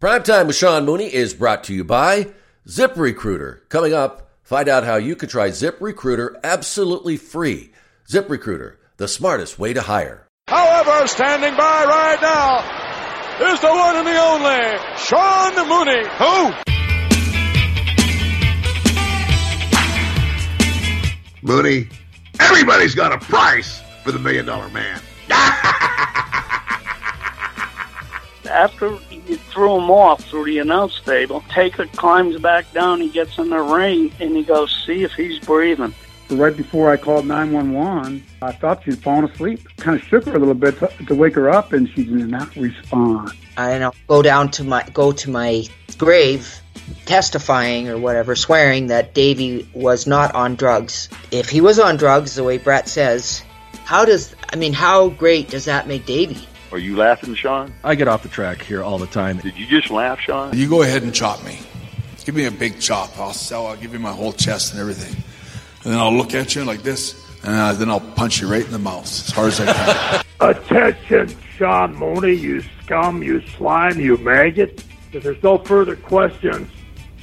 Primetime with Sean Mooney is brought to you by ZipRecruiter. Coming up, find out how you can try ZipRecruiter absolutely free. ZipRecruiter, the smartest way to hire. However, standing by right now is the one and the only Sean Mooney. Who? Mooney, everybody's got a price for the million dollar man. after you threw him off through the announce table, Taker climbs back down, he gets in the ring, and he goes, see if he's breathing. Right before I called 911, I thought she'd fallen asleep. Kind of shook her a little bit to, to wake her up, and she did not respond. I know. Go down to my go to my grave, testifying or whatever, swearing that Davy was not on drugs. If he was on drugs, the way Brett says, how does I mean, how great does that make Davy? Are you laughing, Sean? I get off the track here all the time. Did you just laugh, Sean? You go ahead and chop me. Give me a big chop. I'll sell. I'll give you my whole chest and everything, and then I'll look at you like this, and uh, then I'll punch you right in the mouth as hard as I can. Attention, Sean Mooney, you scum, you slime, you maggot. If there's no further questions,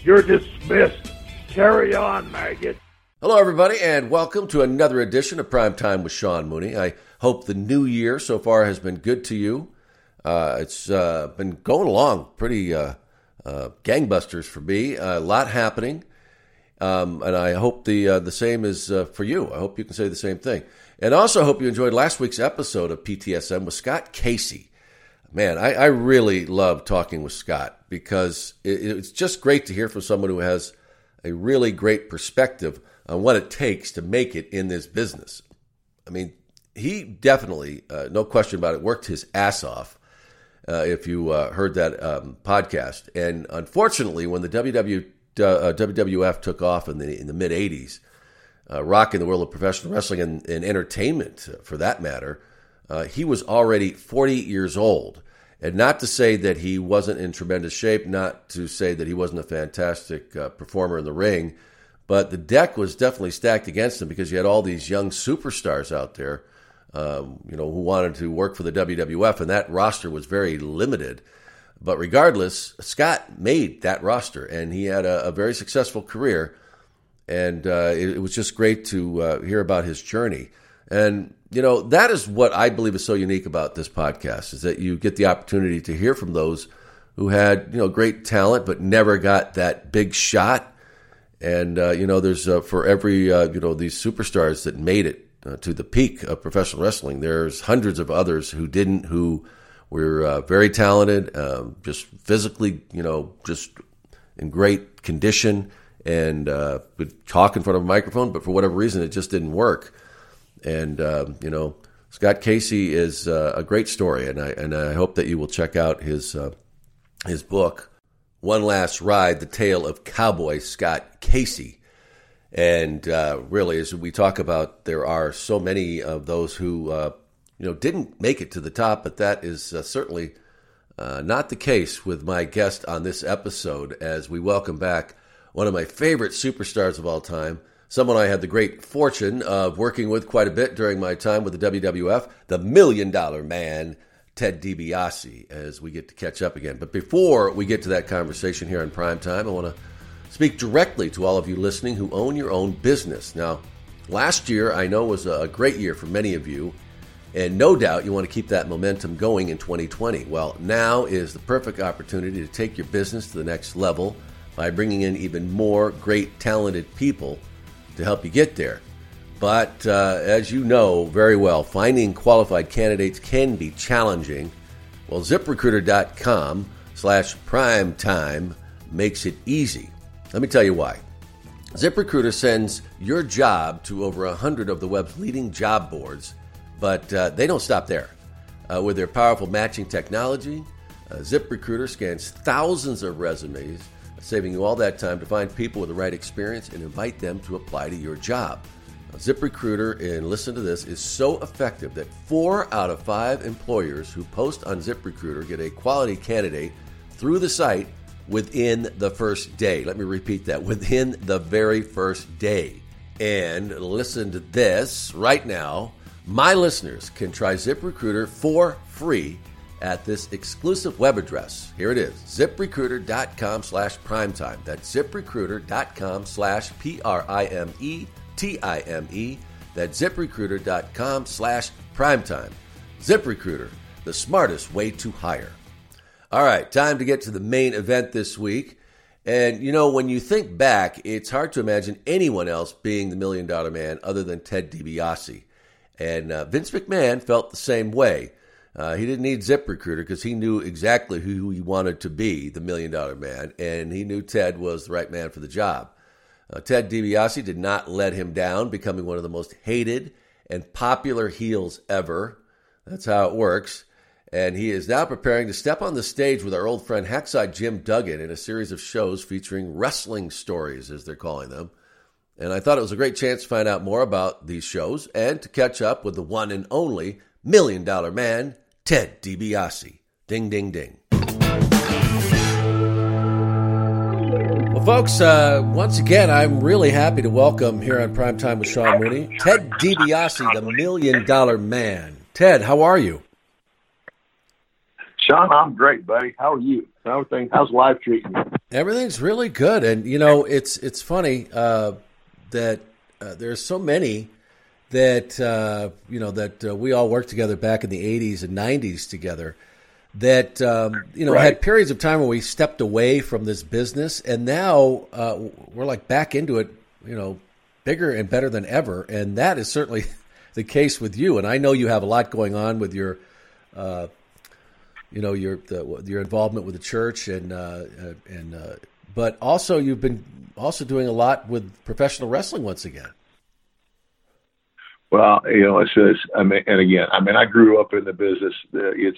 you're dismissed. Carry on, maggot. Hello, everybody, and welcome to another edition of Prime Time with Sean Mooney. I hope the new year so far has been good to you. Uh, it's uh, been going along pretty uh, uh gangbusters for me. a lot happening, um, and I hope the uh, the same is uh, for you. I hope you can say the same thing. And also, hope you enjoyed last week's episode of PTSM with Scott Casey. Man, I, I really love talking with Scott because it, it's just great to hear from someone who has a really great perspective on what it takes to make it in this business. I mean, he definitely, uh, no question about it, worked his ass off. Uh, if you uh, heard that um, podcast, and unfortunately, when the WW, uh, WWF took off in the in the mid '80s, uh, rocking the world of professional wrestling and, and entertainment, uh, for that matter, he was already 40 years old. And not to say that he wasn't in tremendous shape, not to say that he wasn't a fantastic performer in the ring, but the deck was definitely stacked against him because you had all these young superstars out there, um, you know, who wanted to work for the WWF, and that roster was very limited. But regardless, Scott made that roster, and he had a, a very successful career. And uh, it, it, was just great to uh, hear about his journey. And you know, that is what I believe is so unique about this podcast is that you get the opportunity to hear from those who had you know great talent but never got that big shot and uh, you know, there's uh, for every uh, you know these superstars that made it uh, to the peak of professional wrestling, there's hundreds of others who didn't, who were uh, very talented, um, just physically, you know, just in great condition, and uh, would talk in front of a microphone, but for whatever reason, it just didn't work. And you know, Scott Casey is a great story, and I and I hope that you will check out his his book. One Last Ride, the tale of cowboy Scott Casey. And uh, really, as we talk about, there are so many of those who, uh, you know, didn't make it to the top, but that is uh, certainly uh, not the case with my guest on this episode as we welcome back one of my favorite superstars of all time, someone I had the great fortune of working with quite a bit during my time with the WWF, the Million Dollar Man, Ted DiBiase as we get to catch up again. But before we get to that conversation here on prime time, I want to speak directly to all of you listening who own your own business. Now, last year I know was a great year for many of you, and no doubt you want to keep that momentum going in 2020. Well, now is the perfect opportunity to take your business to the next level by bringing in even more great, talented people to help you get there. But uh, as you know very well, finding qualified candidates can be challenging. Well, ziprecruiter.com slash prime time makes it easy. Let me tell you why. ZipRecruiter sends your job to over 100 of the web's leading job boards, but uh, they don't stop there. Uh, with their powerful matching technology, uh, ZipRecruiter scans thousands of resumes, saving you all that time to find people with the right experience and invite them to apply to your job. ZipRecruiter, and listen to this, is so effective that four out of five employers who post on ZipRecruiter get a quality candidate through the site within the first day. Let me repeat that within the very first day. And listen to this right now. My listeners can try ZipRecruiter for free at this exclusive web address. Here it is, ziprecruiter.com slash primetime. That's ziprecruiter.com slash P-R-I-M-E-T-I-M-E. That's ziprecruiter.com slash primetime. ZipRecruiter, the smartest way to hire. All right, time to get to the main event this week. And you know, when you think back, it's hard to imagine anyone else being the million dollar man other than Ted DiBiase. And uh, Vince McMahon felt the same way. Uh, he didn't need ZipRecruiter because he knew exactly who he wanted to be, the million dollar man, and he knew Ted was the right man for the job. Uh, Ted DiBiase did not let him down, becoming one of the most hated and popular heels ever. That's how it works. And he is now preparing to step on the stage with our old friend Hacksaw Jim Duggan in a series of shows featuring wrestling stories, as they're calling them. And I thought it was a great chance to find out more about these shows and to catch up with the one and only Million Dollar Man, Ted DiBiase. Ding, ding, ding. Folks, uh, once again, I'm really happy to welcome here on Primetime with Sean Mooney, Ted DiBiase, the Million Dollar Man. Ted, how are you? Sean, I'm great, buddy. How are you? Everything? How's life treating you? Everything's really good, and you know, it's it's funny uh, that uh, there's so many that uh, you know that uh, we all worked together back in the '80s and '90s together. That um, you know Right. had periods of time where we stepped away from this business, and now uh, we're like back into it. You know, bigger and better than ever, and that is certainly the case with you. And I know you have a lot going on with your. Uh, you know your the, your involvement with the church and uh, and uh, but also you've been also doing a lot with professional wrestling once again. Well, you know, it's just, I mean, and again, I mean, I grew up in the business. It's,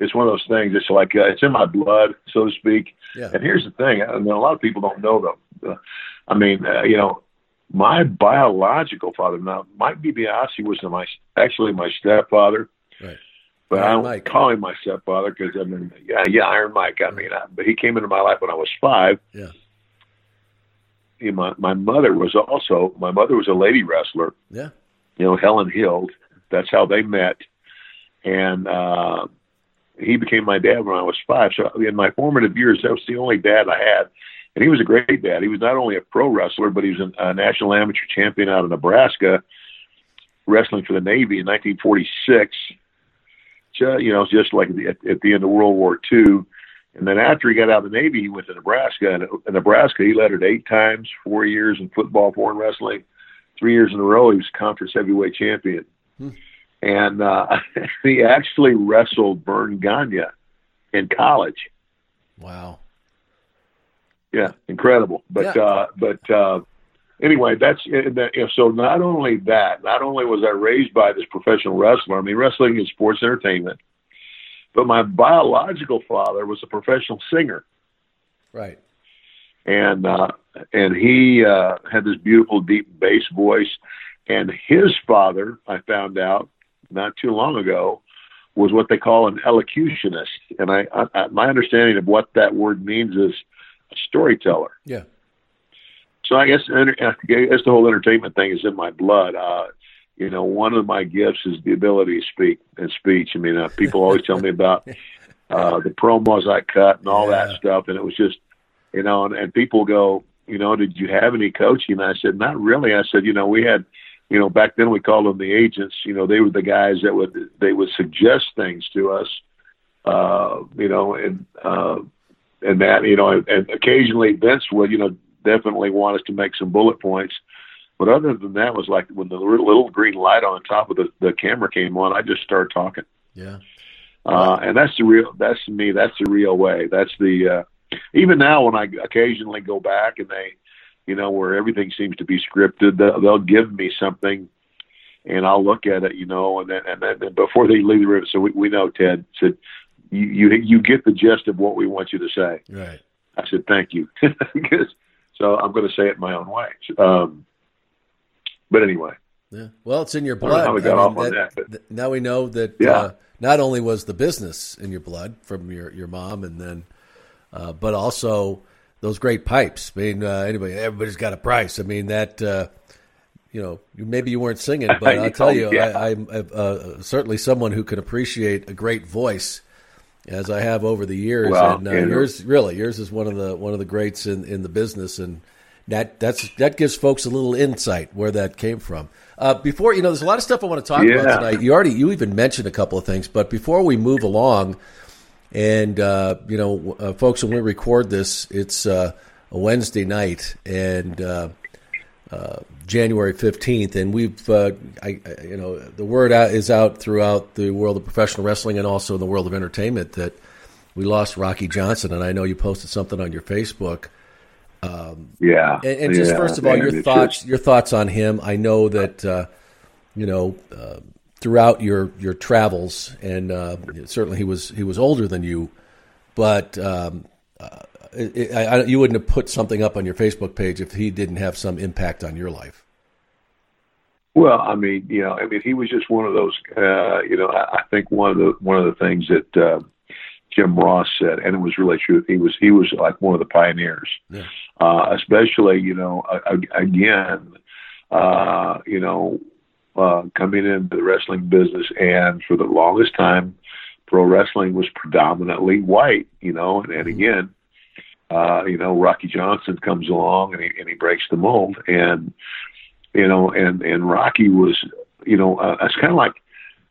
it's one of those things. It's like uh, it's in my blood, so to speak. Yeah. And here's the thing: I mean, a lot of people don't know them. Uh, I mean, uh, you know, my biological father, now Mike DiBiase was my actually my stepfather. Right. But I Iron don't Mike. call him my stepfather because I mean, yeah, yeah, Iron Mike. I mean, I, but he came into my life when I was five. Yeah. Know, my my mother was also my mother was a lady wrestler. Yeah. You know, Helen Hild. That's how they met, and uh, he became my dad when I was five. So in my formative years, that was the only dad I had, and he was a great dad. He was not only a pro wrestler, but he was an, a national amateur champion out of Nebraska, wrestling for the Navy in 1946. Ju- You know, just like at the, at the end of World War II. And then after he got out of the Navy, he went to Nebraska. And uh, in Nebraska, he it eight times, four years in football, four in wrestling. Three years in a row, he was conference heavyweight champion. Hmm. And uh, he actually wrestled Verne Gagne in college. Wow. Yeah, incredible. But Yeah. uh, but uh, anyway, that's and that, you know, so. Not only that, not only was I raised by this professional wrestler. I mean, wrestling is sports entertainment. But my biological father was a professional singer, Right. and uh, and he uh, had this beautiful deep bass voice. And his father, I found out not too long ago, was what they call an elocutionist. And I, I, my understanding of what that word means is a storyteller. Yeah. So I guess I guess the whole entertainment thing is in my blood. Uh, you know, one of my gifts is the ability to speak and speech. I mean, uh, people always tell me about uh, the promos I cut and all that stuff, and it was just, you know, and, and people go, you know, did you have any coaching? And I said, not really. I said, you know, we had, you know, back then we called them the agents. You know, they were the guys that would they would suggest things to us, uh, you know, and uh, and that, you know, and, and occasionally Vince would, you know, definitely want us to make some bullet points. But other than that, was like when the little, green light on top of the, the camera came on, I just started talking. Yeah. Uh, and that's the real, that's to me, that's the real way. That's the, uh, even now when I occasionally go back and they, you know, where everything seems to be scripted, they'll, they'll give me something and I'll look at it, you know, and then, and then before they leave the room, so we, we know Ted said, you, you, you get the gist of what we want you to say. Right. I said, thank you. Because- so I'm going to say it my own way. Um, but anyway, Yeah. Well, it's in your I blood. we got off on that, but- th- now we know that Yeah. uh, not only was the business in your blood from your, your mom, and then, uh, but also those great pipes. I mean, uh, anybody, everybody's got a price. I mean that. Uh, you know, you- maybe you weren't singing, but I'll tell Oh, you, yeah. I, I'm uh, certainly someone who can appreciate a great voice. as I have over the years. Well, and uh, and- yours, really, yours is one of the one of the greats in, in the business, and that that's that gives folks a little insight where that came from. Uh, before you know, there's a lot of stuff I want to talk Yeah. about tonight. You already you even mentioned a couple of things, but before we move along, and uh, you know, uh, folks, when we record this, it's uh, a Wednesday night, and uh, uh, January fifteenth, and we've, uh, I, you know, the word out is out throughout the world of professional wrestling and also in the world of entertainment that we lost Rocky Johnson, and I know you posted something on your Facebook. Um, Yeah, and, and just yeah, first of all, your thoughts, just- your thoughts on him. I know that uh, you know uh, throughout your your travels, and uh, certainly he was he was older than you, but um, uh, it, I, I, you wouldn't have put something up on your Facebook page if he didn't have some impact on your life. Well, I mean, you know, I mean, he was just one of those. Uh, you know, I, I think one of the one of the things that uh, Jim Ross said, and it was really true. He was he was like one of the pioneers, Yeah. uh, especially you know, again, uh, you know, uh, coming into the wrestling business, and for the longest time, pro wrestling was predominantly white. You know, and, and again, uh, you know, Rocky Johnson comes along and he and he breaks the mold, and you know, and and Rocky was, you know, uh, it's kind of like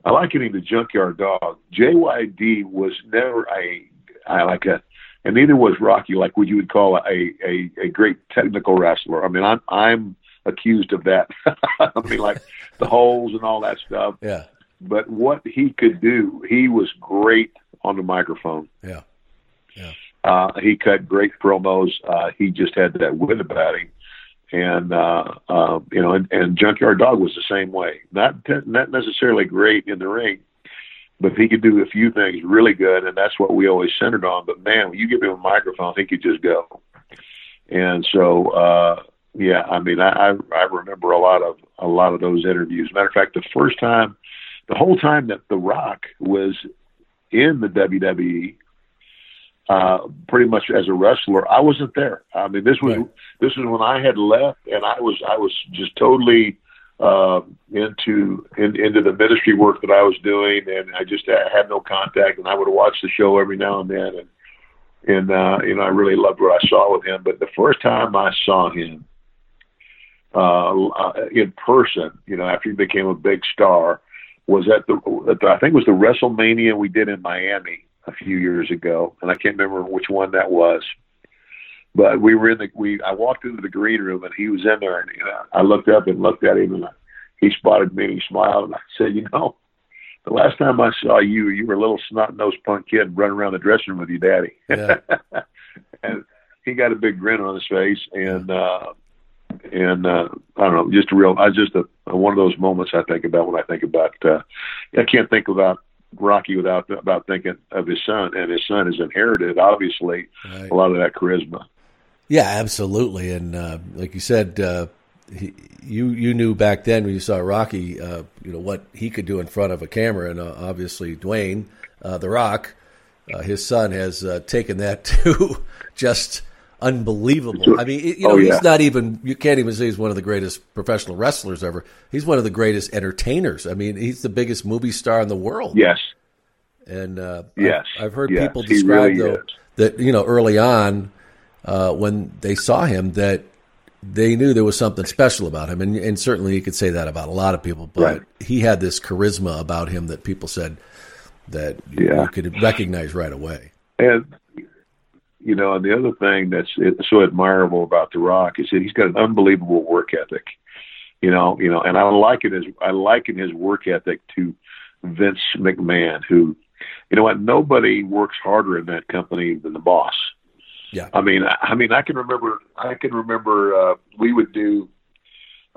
I him to Junkyard Dog. JYD was never a, I like a, and neither was Rocky, like what you would call a a, a great technical wrestler. I mean, I'm I'm accused of that. I mean, like the holes and all that stuff. Yeah, But what he could do, he was great on the microphone. yeah, yeah. Uh, he cut great promos. Uh, he just had that wit about him. And, uh, uh, you know, and, and Junkyard Dog was the same way. Not, te- not necessarily great in the ring, but he could do a few things really good. And that's what we always centered on. But man, when you give him a microphone, he could just go. And so, uh, yeah, I mean, I, I, I remember a lot of, a lot of those interviews. Matter of fact, the first time, the whole time that The Rock was in the WWE, uh, pretty much as a wrestler, I wasn't there. I mean, this was this was when I had left, and I was I was just totally uh, into in, into the ministry work that I was doing, and I just uh, had no contact. And I would watch the show every now and then, and and uh, you know I really loved what I saw with him. But the first time I saw him uh, in person, you know, after he became a big star, was at the, at the I think it was the WrestleMania we did in Miami a few years ago, and I can't remember which one that was. But we were in the we I walked into the green room and he was in there, and you know, I looked up and looked at him, and I, he spotted me and he smiled, and I said, you know. The last time I saw you, you were a little snot nosed punk kid running around the dressing room with your daddy. Yeah. and he got a big grin on his face, and uh, and uh, I don't know, just a real, I just a, one of those moments I think about when I think about. Uh, I can't think about Rocky without about thinking of his son, and his son has inherited obviously Right. a lot of that charisma. Yeah, absolutely. And uh, like you said, uh, he, you you knew back then when you saw Rocky, uh, you know what he could do in front of a camera, and uh, obviously Dwayne, uh, the Rock, uh, his son has uh, taken that to just unbelievable. I mean, you know, Oh, yeah. he's not even you can't even say he's one of the greatest professional wrestlers ever. He's one of the greatest entertainers. I mean, he's the biggest movie star in the world. Yes, And uh, Yes, I've, I've heard yes, people describe really though is. that you know early on uh, when they saw him that they knew there was something special about him, and, and certainly you could say that about a lot of people. But Right. he had this charisma about him that people said that you, Yeah. you could recognize right away. And you know, and the other thing that's so admirable about The Rock is that he's got an unbelievable work ethic. You know, you know, and I liken his I liken his work ethic to Vince McMahon, who, you know what, nobody works harder in that company than the boss. Yeah. I mean, I, I mean, I can remember, I can remember, uh, we would do,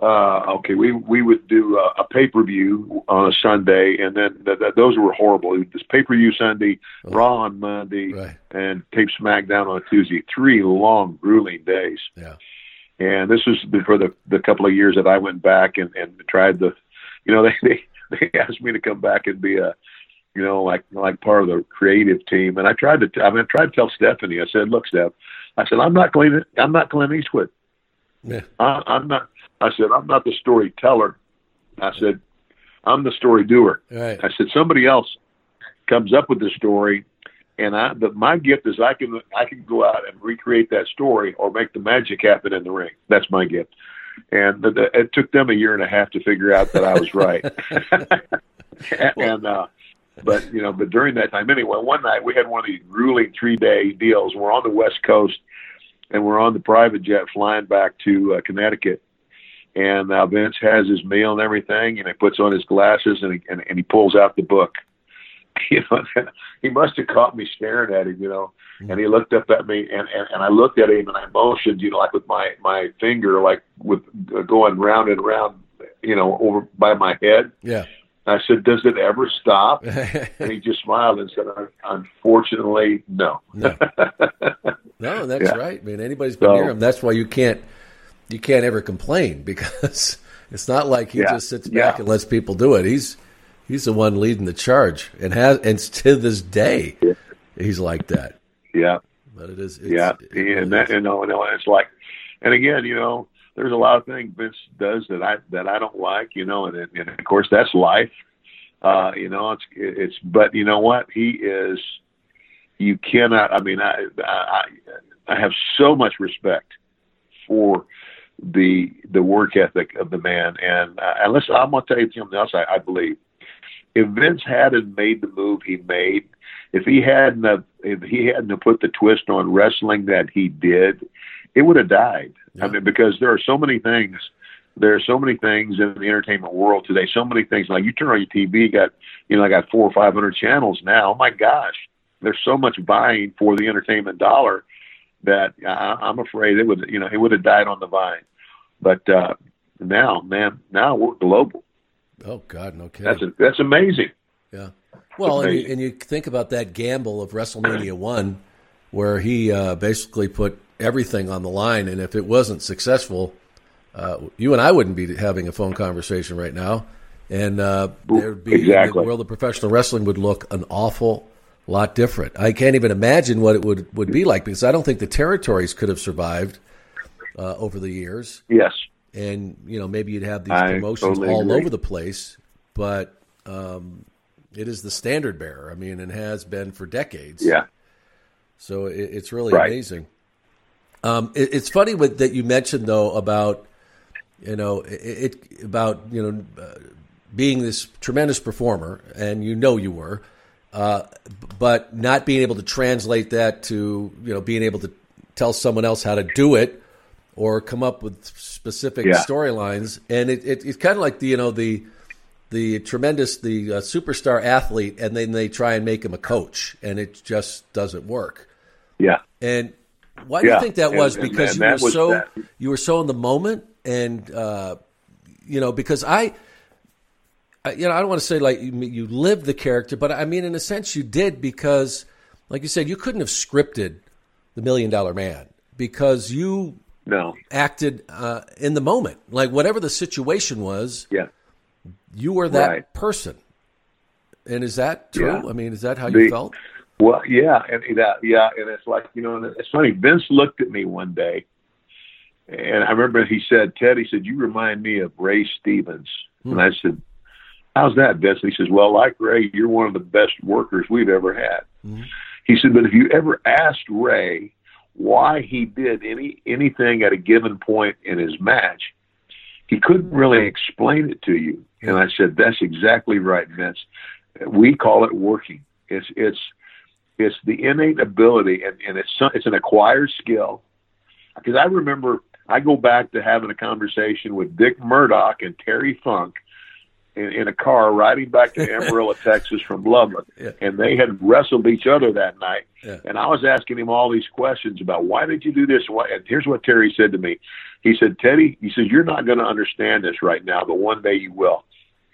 uh, okay, we we would do uh, a pay per view on a Sunday, and then th- th- those were horrible. This pay per view Sunday, Raw on Monday, Right. and tape SmackDown on Tuesday. Three long, grueling days. Yeah. And this was for the the couple of years that I went back and and tried the, you know, they they they asked me to come back and be a, you know, like like part of the creative team. And I tried to, t- I mean, I tried to tell Stephanie. I said, look, Steph, I said I'm not Clint, I'm not Clint Eastwood. Yeah. I, I'm not. I said I'm not the storyteller. I said I'm the story doer. Right. I said somebody else comes up with the story, and I, but my gift is I can I can go out and recreate that story or make the magic happen in the ring. That's my gift. And the, the, it took them a year and a half to figure out that I was right. and uh, but you know, but during that time anyway, one night we had one of these grueling three day deals. We're on the West Coast, and we're on the private jet flying back to uh, Connecticut. And uh, Vince has his meal and everything, and he puts on his glasses and he, and, and he pulls out the book you know, he must have caught me staring at him, you know. And he looked up at me, and, and and I looked at him, and I motioned, you know, like with my my finger, like with uh, going round and round, you know, over by my head. Yeah. I said, "Does it ever stop?" and he just smiled and said, "Unfortunately, no." no, no, that's yeah. right. man. anybody's been so, near him. That's why you can't you can't ever complain because it's not like he yeah. just sits back yeah. and lets people do it. He's he's the one leading the charge, and has and to this day, yeah. he's like that. Yeah, but it is. yeah, it and that you know, and it's like, and again, you know, there's a lot of things Vince does that I that I don't like, you know, and, and of course that's life. Uh, you know, it's it's, but you know what? He is. You cannot. I mean, I I I have so much respect for the the work ethic of the man. And uh, and listen, I'm gonna tell you something else. I, I believe if Vince hadn't made the move he made, if he hadn't have, if he hadn't put the twist on wrestling that he did, it would have died. Yeah. I mean, because there are so many things. There are so many things in the entertainment world today. So many things. Like you turn on your TV, you got you know, I got four or five hundred channels now. Oh my gosh, there's so much buying for the entertainment dollar that I, I'm afraid it would you know it would have died on the vine. But uh, now, man, now we're global. Oh God, no kidding. That's a, that's amazing. Yeah. Well, and you, and you, think about that gamble of WrestleMania one, where he uh, basically put everything on the line, and if it wasn't successful, uh, you and I wouldn't be having a phone conversation right now, and uh, there'd be exactly. the world of professional wrestling would look an awful lot different. I can't even imagine what it would would be like because I don't think the territories could have survived uh, over the years. Yes and you know maybe you'd have these promotions totally all agree. over the place, but um, it is the standard bearer. I mean, and has been for decades. Yeah. So it, it's really right. amazing. Um, it, it's funny with, that you mentioned though about you know it, it about you know uh, being this tremendous performer, and you know you were. Uh, but not being able to translate that to you know being able to tell someone else how to do it or come up with specific Yeah. storylines. And it, it, it's kind of like the you know the the tremendous the uh, superstar athlete, and then they try and make him a coach, and it just doesn't work. Yeah. And why do you think that And- was? Because and you were so that. you were so in the moment, and uh, you know because I. You know, I don't want to say like you, you lived the character, but I mean, in a sense, you did because, like you said, you couldn't have scripted the Million Dollar Man because you No. acted uh, in the moment. Like whatever the situation was, Yeah. you were that Right. person. And is that true? Yeah. I mean, is that how The- you felt? Well, yeah, and that, yeah, and it's like you know, it's funny. Vince looked at me one day, and I remember he said, "Ted," he said, "You remind me of Ray Stevens," and I said, "How's that, Vince?" He says, "Well, like Ray, you're one of the best workers we've ever had." Mm-hmm. He said, "But if you ever asked Ray why he did any anything at a given point in his match, he couldn't really explain it to you." And I said, "That's exactly right, Vince. We call it working. It's it's it's the innate ability, and, and it's some- it's an acquired skill. Because I remember, I go back to having a conversation with Dick Murdoch and Terry Funk in, in a car riding back to Amarillo, Texas from Lubbock, and they had wrestled each other that night. Yeah. And I was asking him all these questions about why did you do this? Why? And here's what Terry said to me. He said, Teddy, he says you're not going to understand this right now, but one day you will.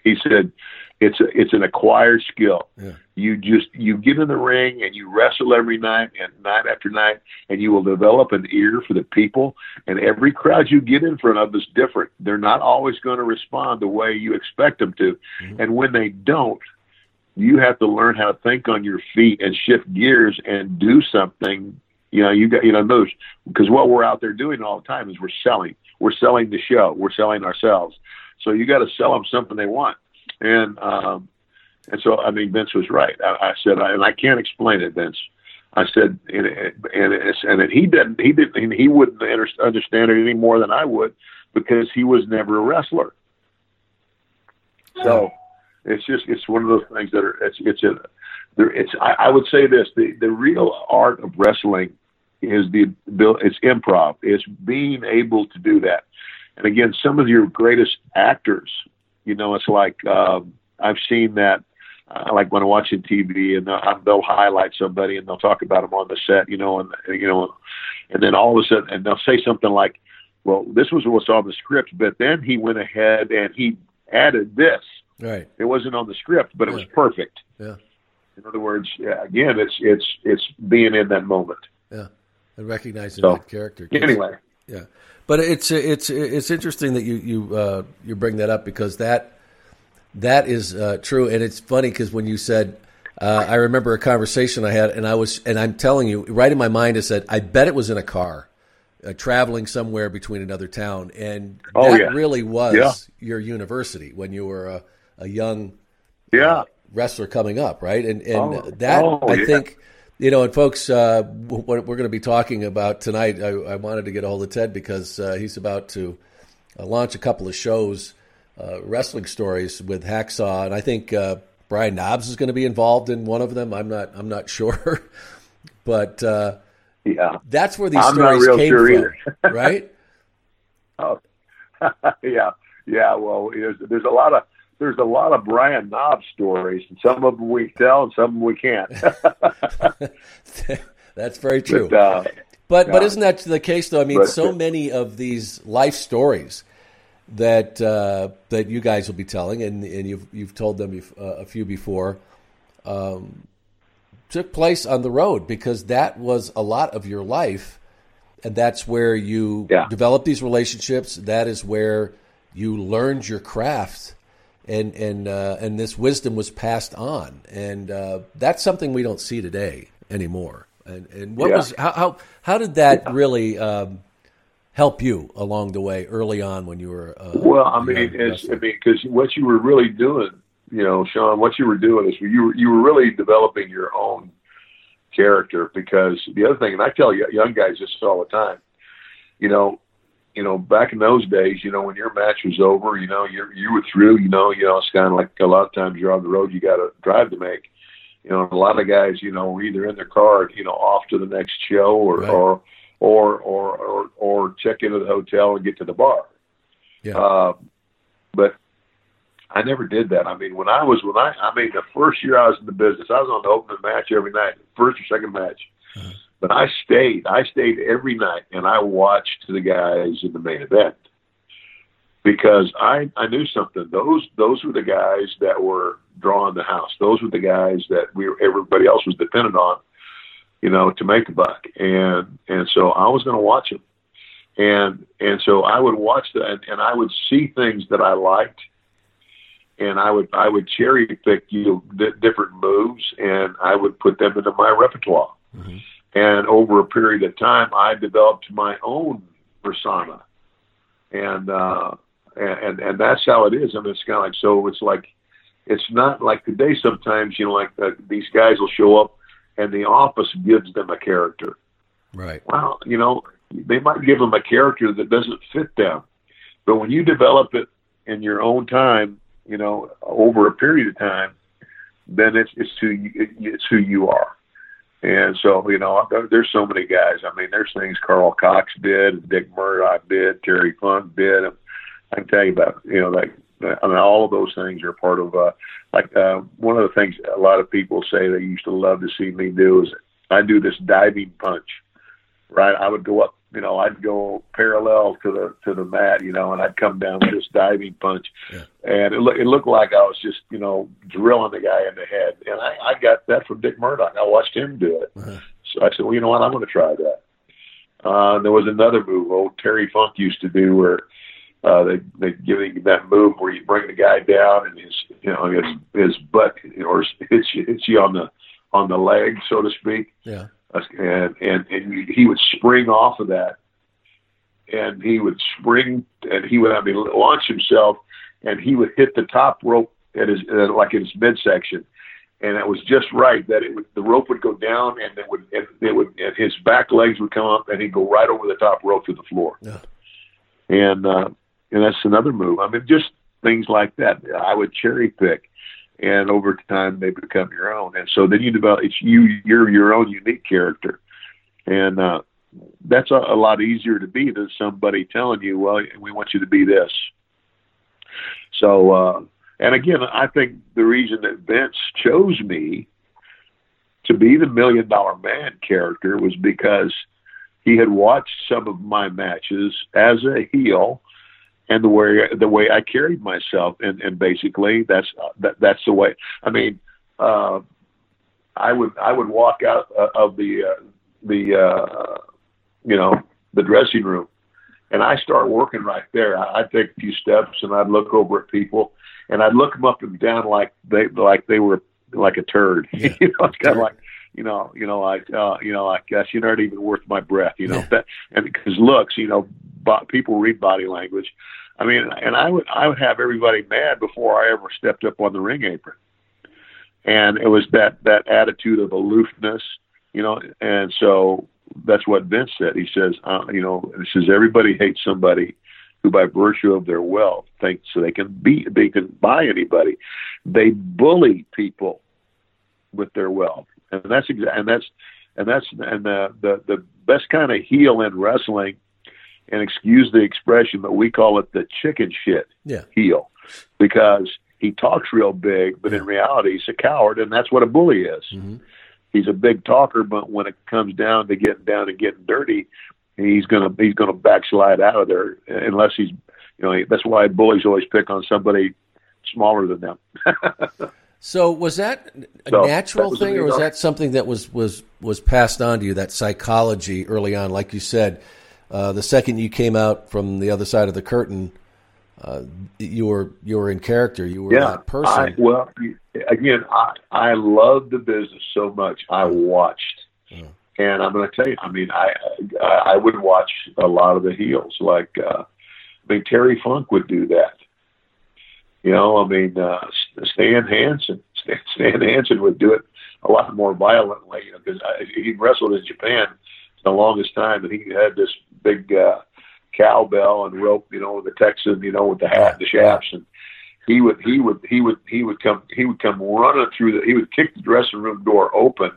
He said, it's a, it's an acquired skill. Yeah. You just you get in the ring and you wrestle every night and night after night, and you will develop an ear for the people. And every crowd you get in front of is different. They're not always going to respond the way you expect them to, and when they don't, you have to learn how to think on your feet and shift gears and do something. You know, you got you know those because what we're out there doing all the time is we're selling. We're selling the show. We're selling ourselves. So you got to sell them something they want. And um, And so, I mean, Vince was right. I, I said, I, and I can't explain it, Vince. I said, and and and he didn't he didn't he wouldn't understand it any more than I would because he was never a wrestler. So it's just it's one of those things that are it's it's a there it's I, I would say this the the real art of wrestling is the it's improv it's being able to do that and again some of your greatest actors you know it's like um, I've seen that uh, like when I'm watching TV and they'll, they'll highlight somebody and they'll talk about them on the set, you know, and you know, and then all of a sudden, and they'll say something like, "Well, this was what's on the script," but then he went ahead and he added this. Right. It wasn't on the script, but yeah. it was perfect. Yeah. In other words, again, it's it's it's being in that moment. Yeah, and recognizing so, that character. Anyway. Yeah, but it's it's it's interesting that you you uh, you bring that up because that that is uh, true, and it's funny because when you said, uh, I remember a conversation I had, and I was, and I'm telling you, right in my mind, I said, I bet it was in a car, uh, traveling somewhere between another town, and oh, that yeah. really was yeah. your university when you were a, a young yeah wrestler coming up, right? And and oh, that oh, I yeah. think. You know, and folks, uh, what we're going to be talking about tonight, I, I, wanted to get a hold of Ted because uh, he's about to uh, launch a couple of shows uh, wrestling stories with Hacksaw, and I think uh, Brian Knobbs is going to be involved in one of them. I'm not. I'm not sure, but uh, yeah, that's where these I'm stories came sure from, right? Oh, yeah, yeah. Well, there's, there's a lot of there's a lot of Brian Knobbs stories, and some of them we tell, and some of them we can't. that's very true. But, uh, but, yeah. but isn't that the case though? I mean, But- so many of these life stories that uh, that you guys will be telling, and, and you've you've told them bef- uh, a few before, um, took place on the road because that was a lot of your life, and that's where you Yeah. developed these relationships. That is where you learned your craft, and and uh, and this wisdom was passed on, and uh, that's something we don't see today anymore. And and what Yeah. was how how how did that really? Um, help you along the way early on when you were uh, Well, I mean, it's, I mean, because what you were really doing, you know, Sean, what you were doing is you were you were really developing your own character. Because the other thing, and I tell young guys this all the time, you know, you know, back in those days, you know, when your match was over, you know, you you were through, you know, you know, it's kind of like a lot of times you're on the road, you got a drive to make. You know, a lot of guys, you know, were either in their car, you know, off to the next show, or Right. or or or or or check into the hotel and get to the bar. Yeah. Um, but I never did that. I mean, when I was when I I mean the first year I was in the business, I was on the opening match every night, first or second match. But I stayed. I stayed every night, and I watched the guys in the main event because I I knew something. Those those were the guys that were drawing the house. Those were the guys that we were, everybody else was dependent on, you know, to make a buck. And and so I was going to watch him, and and so I would watch that, and, and I would see things that I liked, and I would I would cherry pick you know, di different moves, and I would put them into my repertoire. And over a period of time, I developed my own persona, and uh, and and that's how it is. I mean, it's kind of like so. It's like it's not like today. Sometimes you know, like uh, these guys will show up, and the office gives them a character. right. Well, you know, they might give them a character that doesn't fit them, but when you develop it in your own time, you know, over a period of time, then it's it's who you, it's who you are. And so, you know, there's so many guys. I mean, there's things Karl Kox did, Dick Murdoch did, Terry Funk did. I can tell you about, you know, like, I mean, all of those things are part of, uh, like, uh, one of the things a lot of people say they used to love to see me do is I do this diving punch, right? I would go up, you know, I'd go parallel to the, to the mat, you know, and I'd come down with this diving punch. And it, loo- it looked like I was just, you know, drilling the guy in the head. And I, I got that from Dick Murdoch. I watched him do it. So I said, well, you know what? I'm going to try that. Uh, there was another move old Terry Funk used to do where uh, they they give you that move where you bring the guy down and his you know his his butt or hits you, hits you on the on the leg so to speak Yeah. and and and he would spring off of that, and he would spring and he would I mean launch himself, and he would hit the top rope at his uh, like in his midsection, and it was just right that it would, the rope would go down and it would and it would and his back legs would come up and he'd go right over the top rope to the floor. Yeah. And uh, and that's another move. I mean, just things like that. I would cherry pick, and over time they become your own. And so then you develop. It's you. You're your own unique character, and uh, that's a, a lot easier to be than somebody telling you, "Well, we want you to be this." So, uh, and again, I think the reason that Vince chose me to be the Million Dollar Man character was because he had watched some of my matches as a heel and the way the way I carried myself, and and basically that's that that's the way. I mean, uh, I would I would walk out uh, of the uh, the uh, you know the dressing room, and I start working right there. I, I'd take a few steps, and I'd look over at people, and I'd look them up and down like they like they were like a turd. Yeah. you know, it's kind of like you know, you know, like, uh, you know, like, gosh, you're not even worth my breath, you know, that, and because looks, you know, bo- people read body language. I mean, and I would, I would have everybody mad before I ever stepped up on the ring apron. And it was that, that attitude of aloofness, you know, and so that's what Vince said. He says, uh, you know, he says, everybody hates somebody who by virtue of their wealth thinks they can beat, they can buy anybody. They bully people with their wealth and that's exactly and that's and that's and the the the best kind of heel in wrestling, and excuse the expression, but we call it the chicken shit Yeah. heel, because he talks real big, but in reality he's a coward, and that's what a bully is. Mm-hmm. He's a big talker, but when it comes down to getting down and getting dirty, he's gonna he's gonna backslide out of there unless he's you know that's why bullies always pick on somebody smaller than them. So was that a So, natural that was thing, or was that something that was was was passed on to you? That psychology early on, like you said, uh, the second you came out from the other side of the curtain, uh, you were you were in character. You were that person. I, well, again, I I love the business so much. I watched, and I'm going to tell you. I mean, I I I would watch a lot of the heels. Like, uh, I mean, Terry Funk would do that. You know, I mean, uh, Stan Hansen, Stan, Stan Hansen would do it a lot more violently because he wrestled in Japan the longest time, and he had this big uh, cowbell and rope, you know, the Texan, you know, with the hat, and the shafts, and he would he would he would he would come he would come running through the he would kick the dressing room door open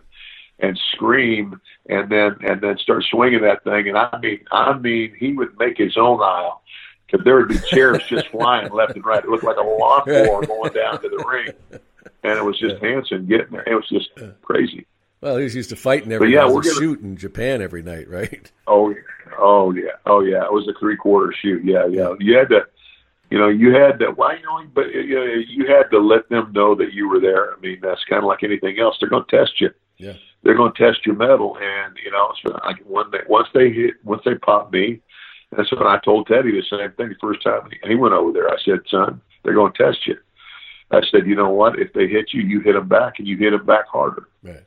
and scream and then and then start swinging that thing and I mean I mean he would make his own aisle because there would be chairs just flying left and right. It looked like a lawnmower going down to the ring, and it was just Hansen getting there. It was just crazy. Well, he was used to fighting every yeah, night. we're gonna- shoot in Japan every night, right? Oh, oh yeah, oh yeah. It was a three quarter shoot. Yeah, yeah. You had to, you know, you had to. Why, you know, but you, know, you had to let them know that you were there. I mean, that's kind of like anything else. They're going to test you. Yeah. They're going to test your mettle, and you know, so like when they once they hit, once they pop me, that's when I told Teddy the same thing the first time he, he went over there. I said, son, they're going to test you. I said, you know what? If they hit you, you hit them back, and you hit them back harder. Right.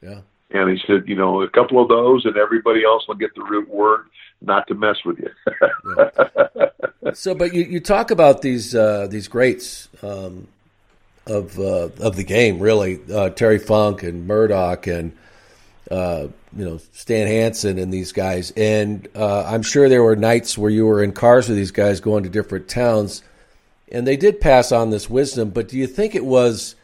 Yeah. And he said, you know, a couple of those, and everybody else will get the root word not to mess with you. So, but you, you talk about these uh, these greats um, of uh, of the game, really uh, Terry Funk and Murdoch and uh, you know Stan Hansen and these guys, and uh, I'm sure there were nights where you were in cars with these guys going to different towns, and they did pass on this wisdom. But do you think it was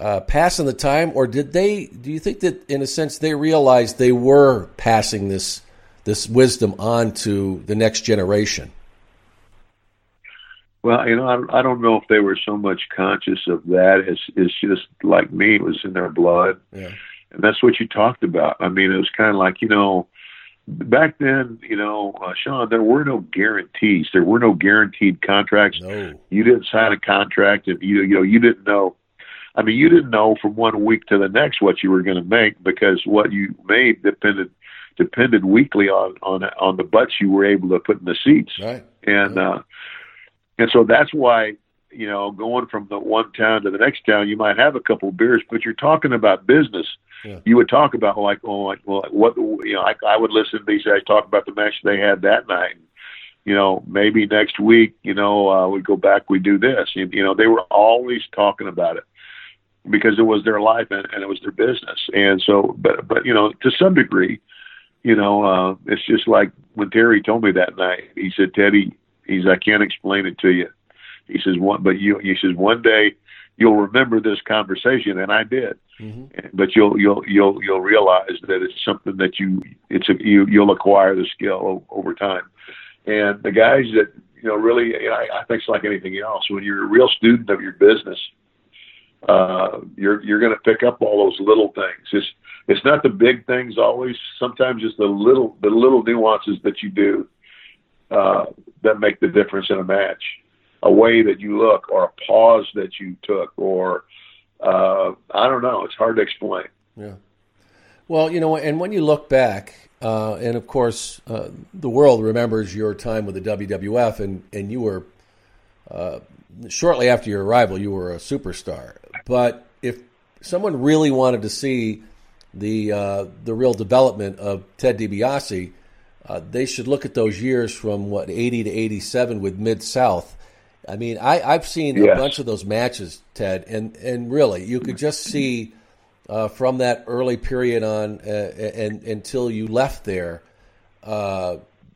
uh, passing the time, or did they? Do you think that in a sense they realized they were passing this this wisdom on to the next generation? Well, you know, I, I don't know if they were so much conscious of that as it's just like me. It was in their blood, Yeah. and that's what you talked about. I mean, it was kind of like you know, back then, you know, uh, Sean, there were no guarantees. There were no guaranteed contracts. No. You didn't sign a contract, and you you know you didn't know. I mean, you didn't know from one week to the next what you were going to make because what you made depended depended weekly on on on the butts you were able to put in the seats Right. and uh and so that's why you know going from the one town to the next town you might have a couple of beers but you're talking about business Yeah. you would talk about like oh like well what you know I, I would listen to these guys talk about the match they had that night you know, maybe next week, you know, uh, we go back, we do this. You, you know, they were always talking about it because it was their life and, and it was their business. And so, but, but, you know, to some degree, you know, uh, it's just like when Terry told me that night, he said, Teddy, he's, I can't explain it to you. He says, one, but you, he says, one day you'll remember this conversation. And I did, mm-hmm. but you'll, you'll, you'll, you'll realize that it's something that you, it's a, you, you'll acquire the skill over time. And the guys that, you know, really, you know, I, I think it's like anything else. When you're a real student of your business, uh, you're you're going to pick up all those little things. It's it's not the big things always. Sometimes it's the little the little nuances that you do uh, that make the difference in a match. A way that you look, or a pause that you took, or uh, I don't know. It's hard to explain. Yeah. Well, you know, and when you look back, uh, and of course, uh, the world remembers your time with the WWF, and and you were uh, shortly after your arrival, you were a superstar. But if someone really wanted to see the uh, the real development of Ted DiBiase, uh, they should look at those years from what eighty to eighty seven with Mid South. I mean, I, I've seen yes. a bunch of those matches, Ted, and and really, you could just see uh, from that early period on uh, and until you left there.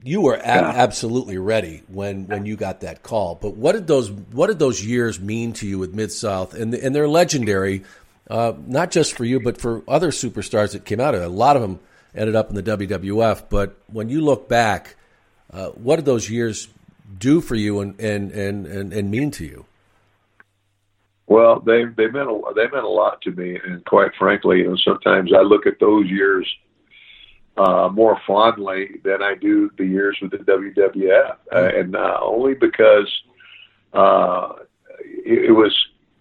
You were a- absolutely ready when, when you got that call. But what did those what did those years mean to you with Mid South? And and they're legendary, uh, not just for you, but for other superstars that came out of it. A lot of them ended up in the WWF. But when you look back, uh, what did those years do for you and and, and, and, and mean to you? Well, they they meant a, they meant a lot to me, and quite frankly, you know, sometimes I look at those years uh, more fondly than I do the years with the WWF, uh, mm-hmm. and uh, only because uh, it, it was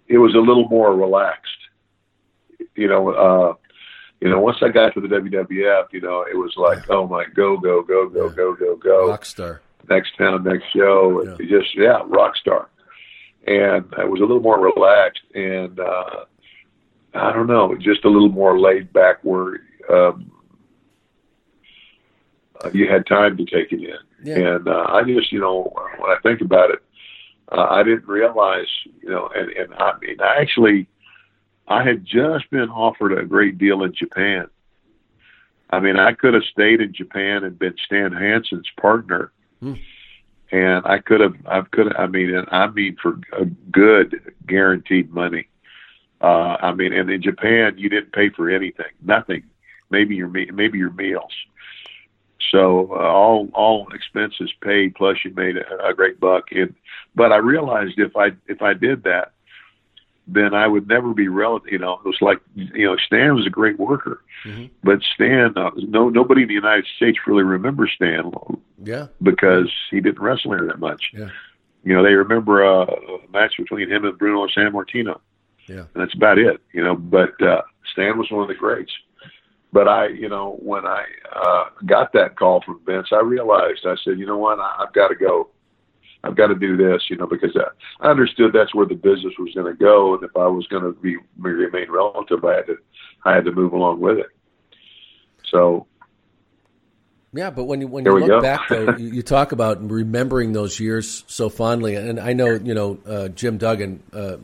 it was a little more relaxed. You know, uh, you know, once I got to the WWF, you know, it was like, oh my, go, go, go, go, yeah. go, go, go, rock star. Next town, next show, yeah. just yeah, rock star. And I was a little more relaxed, and uh, I don't know, just a little more laid back. Where um, you had time to take it in. Yeah. And uh, I just, you know, when I think about it, uh, I didn't realize, you know, and, and I mean, I actually, I had just been offered a great deal in Japan. I mean, I could have stayed in Japan and been Stan Hansen's partner. Hmm. And I could have, I could, I mean, and I mean for a good guaranteed money. Uh, I mean, and in Japan, you didn't pay for anything, nothing. Maybe your maybe your meals. So uh, all all expenses paid, plus you made a, a great buck. And but I realized if I if I did that, then I would never be relevant. You know, it was like you know Stan was a great worker, mm-hmm. but Stan, uh, no nobody in the United States really remembers Stan. Yeah, because he didn't wrestle here that much. Yeah, you know they remember uh, a match between him and Bruno Sammartino. Yeah, and that's about it. You know, but uh, Stan was one of the greats. But I, you know, when I uh, got that call from Vince, I realized I said, you know what, I, I've got to go. I've got to do this, you know, because I, I understood that's where the business was going to go, and if I was going to be remain relative, I had to I had to move along with it. So yeah, but when you when you look back though, you, you, talk about remembering those years so fondly, and I know you know uh, Jim Duggan uh,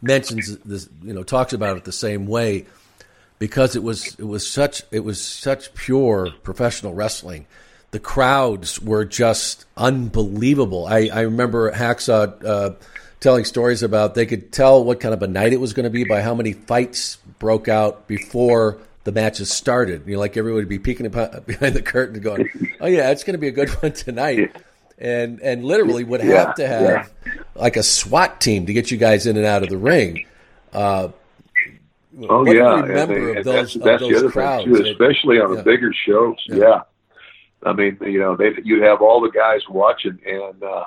mentions this, you know, talks about it the same way because it was it was such it was such pure professional wrestling. The crowds were just unbelievable. I, I remember Hacksaw uh, telling stories about they could tell what kind of a night it was going to be by how many fights broke out before the matches started. You know, like everybody would be peeking behind the curtain, going, "Oh yeah, it's going to be a good one tonight." And and literally would have yeah, to have yeah. like a SWAT team to get you guys in and out of the ring. Uh, Oh what yeah, and, they, and those, that's, that's the other crowds? thing too, especially on yeah. the bigger shows. Yeah. yeah. I mean, you know, they you have all the guys watching, and uh,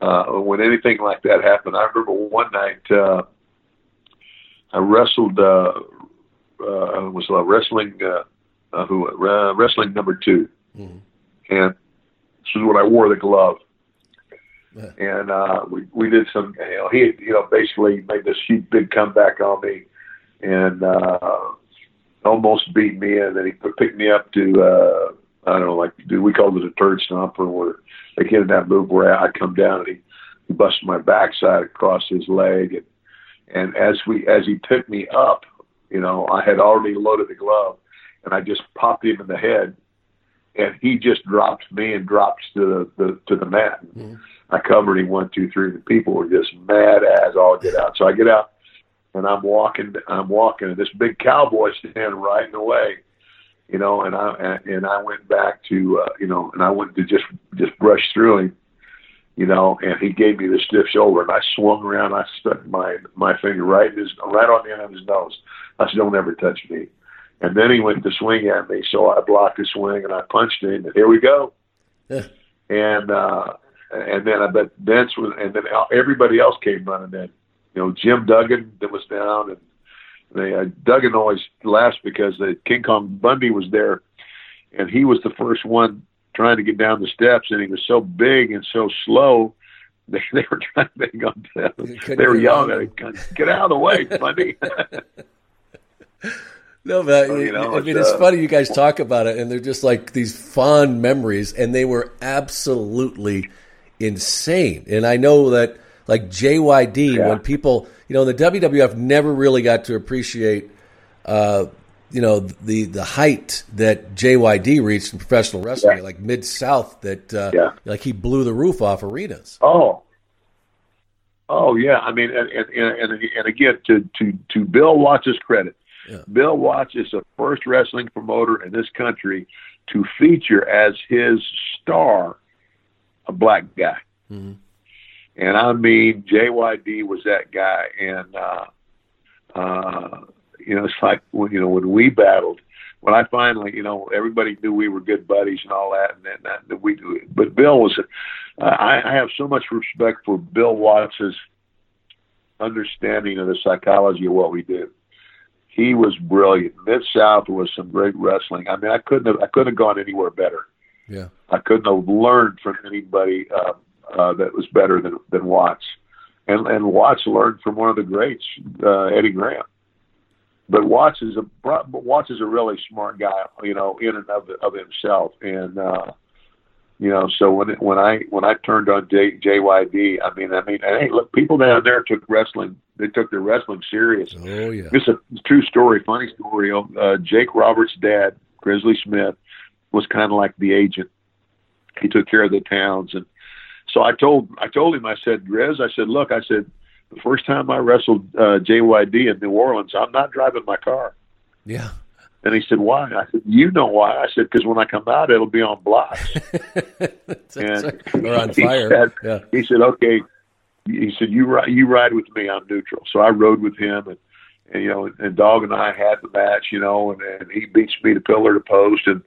uh, when anything like that happened, I remember one night uh, I wrestled. Uh, uh, was uh, wrestling uh, uh, who uh, wrestling number 2 mm-hmm. and this is when I wore the glove. Yeah. And uh, we we did some, you know, he you know basically made this huge big comeback on me, and uh, almost beat me. And then he picked me up to uh, I don't know, like do we called it a turd stomper, where they get in that move where I come down and he, he busted my backside across his leg, and and as we as he picked me up, you know, I had already loaded the glove, and I just popped him in the head, and he just dropped me and dropped to the, the to the mat. Mm-hmm. I covered him one, two, three. The people were just mad as all get out. So I get out and I'm walking, I'm walking, and this big cowboy standing right in the way, you know, and I and I went back to, uh, you know, and I went to just just brush through him, you know, and he gave me the stiff shoulder, and I swung around, I stuck my my finger right in his right on the end of his nose. I said, "Don't ever touch me." And then he went to swing at me, so I blocked the swing and I punched him, and here we go. Yeah. And uh, and then I bet Vince was, and then everybody else came running in you know, Jim Duggan that was down, and they uh, Duggan always laughs because the King Kong Bundy was there, and he was the first one trying to get down the steps, and he was so big and so slow. They, they were trying to make him. They were yelling at him, "Get out of the way, Bundy!" No, but you know, I mean, it's, uh, funny you guys talk about it, and they're just like these fond memories, and they were absolutely insane. And I know that like JYD yeah. when people, you know, the WWF never really got to appreciate, uh, you know, the the height that JYD reached in professional wrestling, yeah. like mid South, that uh, yeah. like he blew the roof off arenas. Oh, oh yeah. I mean, and and and, and again, to to to Bill Watts' credit, yeah. Bill Watts is the first wrestling promoter in this country to feature as his star a black guy. Mm-hmm. And I mean, JYD was that guy. And, uh, uh, you know, it's like, when, you know, when we battled, when I finally, you know, everybody knew we were good buddies and all that, and that, that we, but Bill was, uh, I, I have so much respect for Bill Watts's understanding of the psychology of what we do. He was brilliant. Mid South was some great wrestling. I mean, I couldn't have, I couldn't have gone anywhere better. Yeah, I couldn't have learned from anybody uh, uh, that was better than than Watts, and and Watts learned from one of the greats, uh, Eddie Graham. But Watts is a but Watts is a really smart guy, you know, in and of of himself, and uh, you know, so when it, when I when I turned on J, JYD, I mean, I mean, hey, look, people down there took wrestling. They took their wrestling serious. Oh yeah, it's a true story, funny story. Uh, Jake Roberts' dad, Grizzly Smith, was kind of like the agent. He took care of the towns, and so I told I told him I said Grizz I said look I said the first time I wrestled uh, JYD in New Orleans I'm not driving my car. Yeah. And he said, "Why?" I said, "You know why?" I said, "Because when I come out, it'll be on blocks and or on fire." Said, yeah. He said, "Okay." He said, "You ride, you ride with me. I'm neutral." So I rode with him, and, and you know, and Dog and I had the match, you know, and, and he beats me to pillar to post, and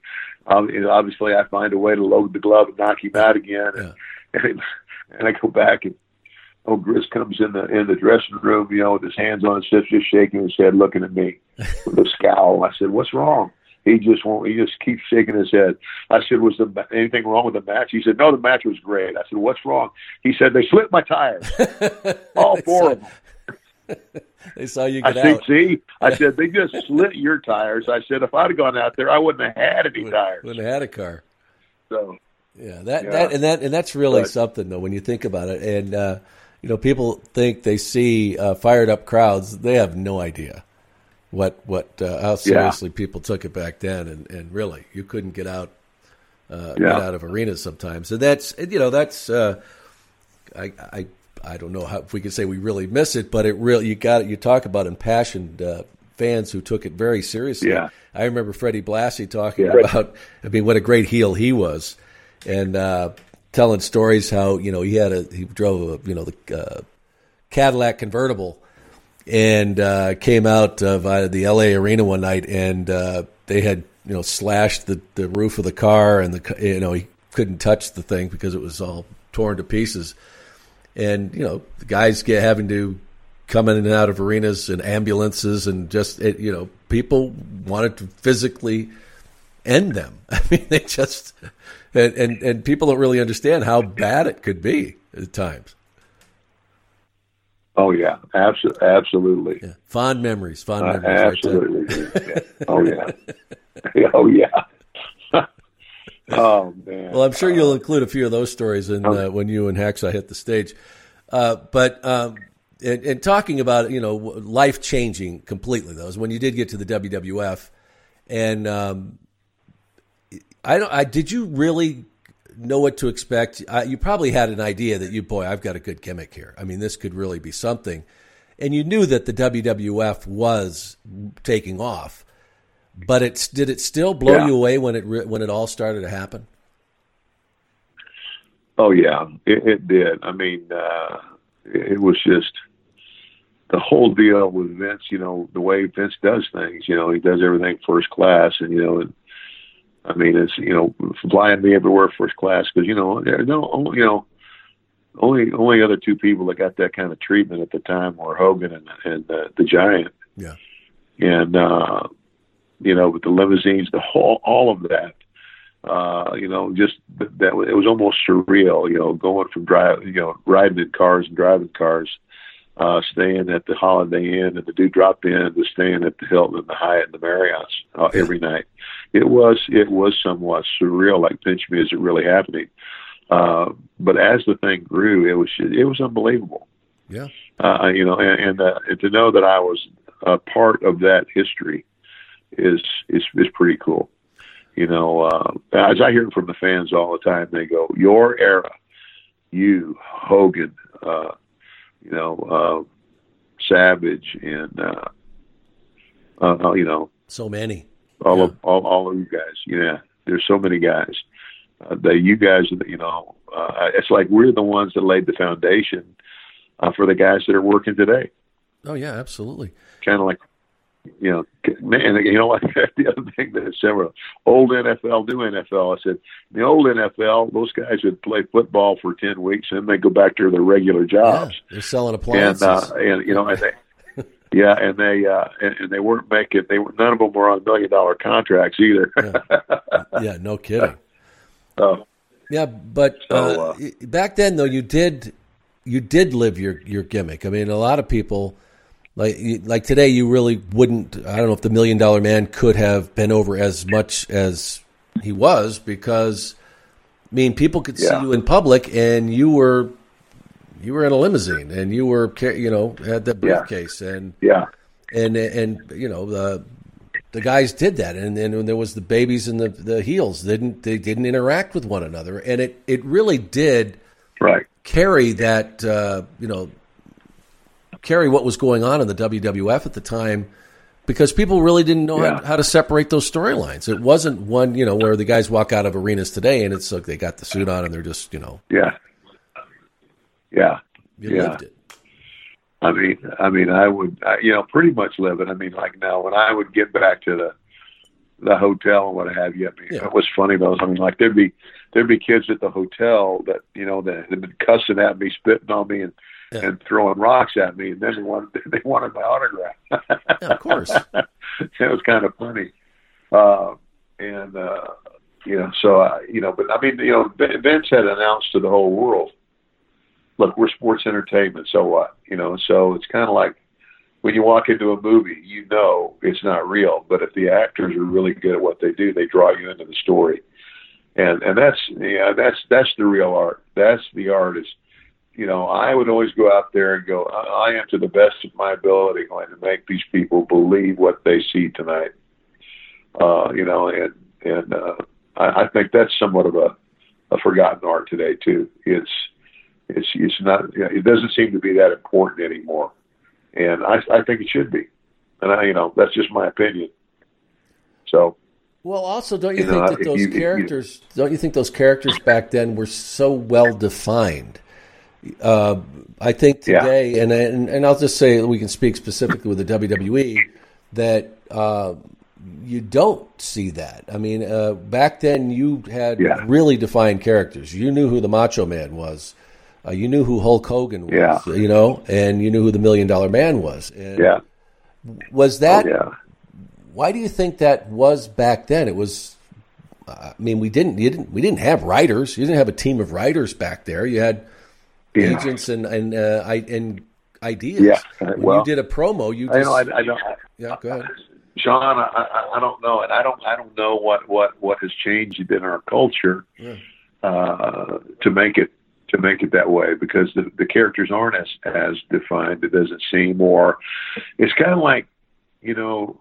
um, know, obviously I find a way to load the glove and knock him out again. And, and, and I go back and old Grizz comes in the in the dressing room, you know, with his hands on his hips, just shaking his head, looking at me with a scowl. I said, "What's wrong?" He just won't. He just keeps shaking his head. I said, "Was there anything wrong with the match?" He said, "No, the match was great." I said, "What's wrong?" He said, "They slipped my tires, all four of them." they saw you get I out. Said, See, I said they just slit your tires. I said if I'd have gone out there, I wouldn't have had any tires. Wouldn't have had a car. So yeah, that yeah. that and that and that's really but, something though when you think about it. And uh, you know, people think they see uh, fired up crowds; they have no idea what what uh, how seriously yeah. people took it back then. And, and really, you couldn't get out uh, yeah. get out of arenas sometimes. And that's you know that's uh, I I I don't know how if we can say we really miss it, but it really you got you talk about impassioned uh, fans who took it very seriously. Yeah. I remember Freddie Blassie talking yeah. about I mean what a great heel he was and uh, telling stories how you know he had a he drove a you know the uh, Cadillac convertible and uh, came out of uh, the L.A. arena one night and uh, they had you know slashed the, the roof of the car and the you know he couldn't touch the thing because it was all torn to pieces and you know the guys get having to come in and out of arenas and ambulances and just it, you know people wanted to physically end them. I mean, they just and, and and people don't really understand how bad it could be at times. Oh yeah, absolutely, absolutely. Yeah. Fond memories, fond uh, memories. Absolutely. Right yeah. Oh yeah. oh yeah. oh man. Well, I'm sure you'll include a few of those stories in uh, when you and Hacksaw hit the stage. Uh, but um, and, and, talking about you know life changing completely though is when you did get to the WWF, and um, I don't. I did you really know what to expect? Uh, you probably had an idea that you boy, I've got a good gimmick here. I mean, this could really be something, and you knew that the WWF was taking off. But it did it still blow yeah. you away when it when it all started to happen? Oh yeah, it, it did. I mean, uh, it was just the whole deal with Vince. You know, the way Vince does things. You know, he does everything first class, and you know, and, I mean, it's you know, flying me everywhere first class because you know, no, you know, only only other two people that got that kind of treatment at the time were Hogan and and uh, the Giant. Yeah, and uh, you know, with the limousines, the whole, all of that. Uh, you know, just that, that it was almost surreal. You know, going from drive, you know, riding in cars and driving cars, uh, staying at the Holiday Inn and the Dewdrop Inn, to staying at the Hilton and the Hyatt and the Marriott's uh, every night. It was it was somewhat surreal, like pinch me, is it really happening? Uh, but as the thing grew, it was it was unbelievable. Yeah. Uh, you know, and, and, uh, and to know that I was a part of that history is is is pretty cool. You know, uh, as I hear from the fans all the time, they go, "Your era, you Hogan, uh, you know, uh, Savage, and uh, uh, you know, so many, all yeah. of all, all of you guys. Yeah, there's so many guys. Uh, that you guys, you know, uh, it's like we're the ones that laid the foundation uh, for the guys that are working today. Oh yeah, absolutely. Kind of like you know, man, you know what? the other thing that several old NFL, new NFL. I said, the old NFL, those guys would play football for ten weeks and then they go back to their regular jobs. Yeah, they're selling appliances, and, uh, and you know, and they, yeah, and they uh, and, and they weren't making. They were none of them were on million dollar contracts either. yeah. yeah, no kidding. Oh, yeah, but uh, uh, back then though, you did you did live your your gimmick. I mean, a lot of people like like today you really wouldn't i don't know if the million dollar man could have been over as much as he was because i mean people could yeah. see you in public and you were you were in a limousine and you were you know had the briefcase yeah. and yeah and and you know the the guys did that and then when there was the babies and the the heels they didn't they didn't interact with one another and it it really did right carry that uh, you know carry what was going on in the WWF at the time because people really didn't know yeah. how, how, to separate those storylines. It wasn't one, you know, where the guys walk out of arenas today and it's like they got the suit on and they're just, you know. Yeah. Yeah. You yeah. lived it. I mean, I mean, I would, I, you know, pretty much live it. I mean, like now, when I would get back to the the hotel and what have you, I mean, yeah. it was funny though. I mean, like there'd be there'd be kids at the hotel that you know that had been cussing at me, spitting on me, and yeah. and throwing rocks at me, and then they wanted they wanted my autograph. yeah, of course, it was kind of funny, uh, and uh, you know, so I, you know, but I mean, you know, Vince had announced to the whole world, "Look, we're sports entertainment. So what? You know, so it's kind of like." When you walk into a movie, you know it's not real. But if the actors are really good at what they do, they draw you into the story, and and that's yeah, that's that's the real art. That's the art is you know, I would always go out there and go, I I am to the best of my ability going to make these people believe what they see tonight. Uh, you know, and and uh, I, I think that's somewhat of a, a forgotten art today too. It's it's it's not you know, it doesn't seem to be that important anymore, and I I think it should be, and I you know that's just my opinion. So. Well, also, don't you, you think know, that those you, characters? You, don't you think those characters back then were so well defined? Uh, I think today, yeah. and, and and I'll just say we can speak specifically with the WWE that uh, you don't see that. I mean, uh, back then you had yeah. really defined characters. You knew who the Macho Man was. Uh, you knew who Hulk Hogan was. Yeah. You know, and you knew who the Million Dollar Man was. And yeah. Was that? Oh, yeah. Why do you think that was back then? It was. I mean, we didn't. You didn't. We didn't have writers. You didn't have a team of writers back there. You had yeah. agents and and uh, and ideas. Yeah, when well, you did a promo, you just, I know. I, I know. Yeah, go ahead. John, I, I, I don't know, and I don't I don't know what what what has changed in our culture Yeah. uh, to make it to make it that way because the, the characters aren't as as defined. It doesn't seem, or it's kind of like you know,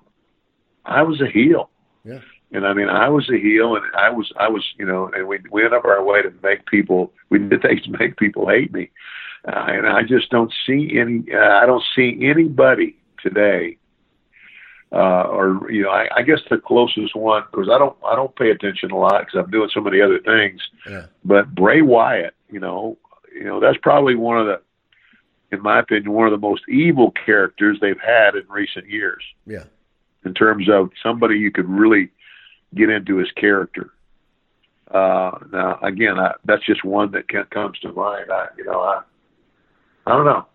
I was a heel. Yeah. And I mean, I was a heel, and I was, I was, you know, and we we went up our way to make people, we did things to make people hate me, uh, and I just don't see any, uh, I don't see anybody today, uh, or you know, I, I guess the closest one because I don't, I don't pay attention a lot because I'm doing so many other things, Yeah. but Bray Wyatt, you know, you know, that's probably one of the, in my opinion, one of the most evil characters they've had in recent years Yeah. in terms of somebody you could really get into his character. Uh, now, again, I, that's just one that can, comes to mind. I, you know, I, I don't know.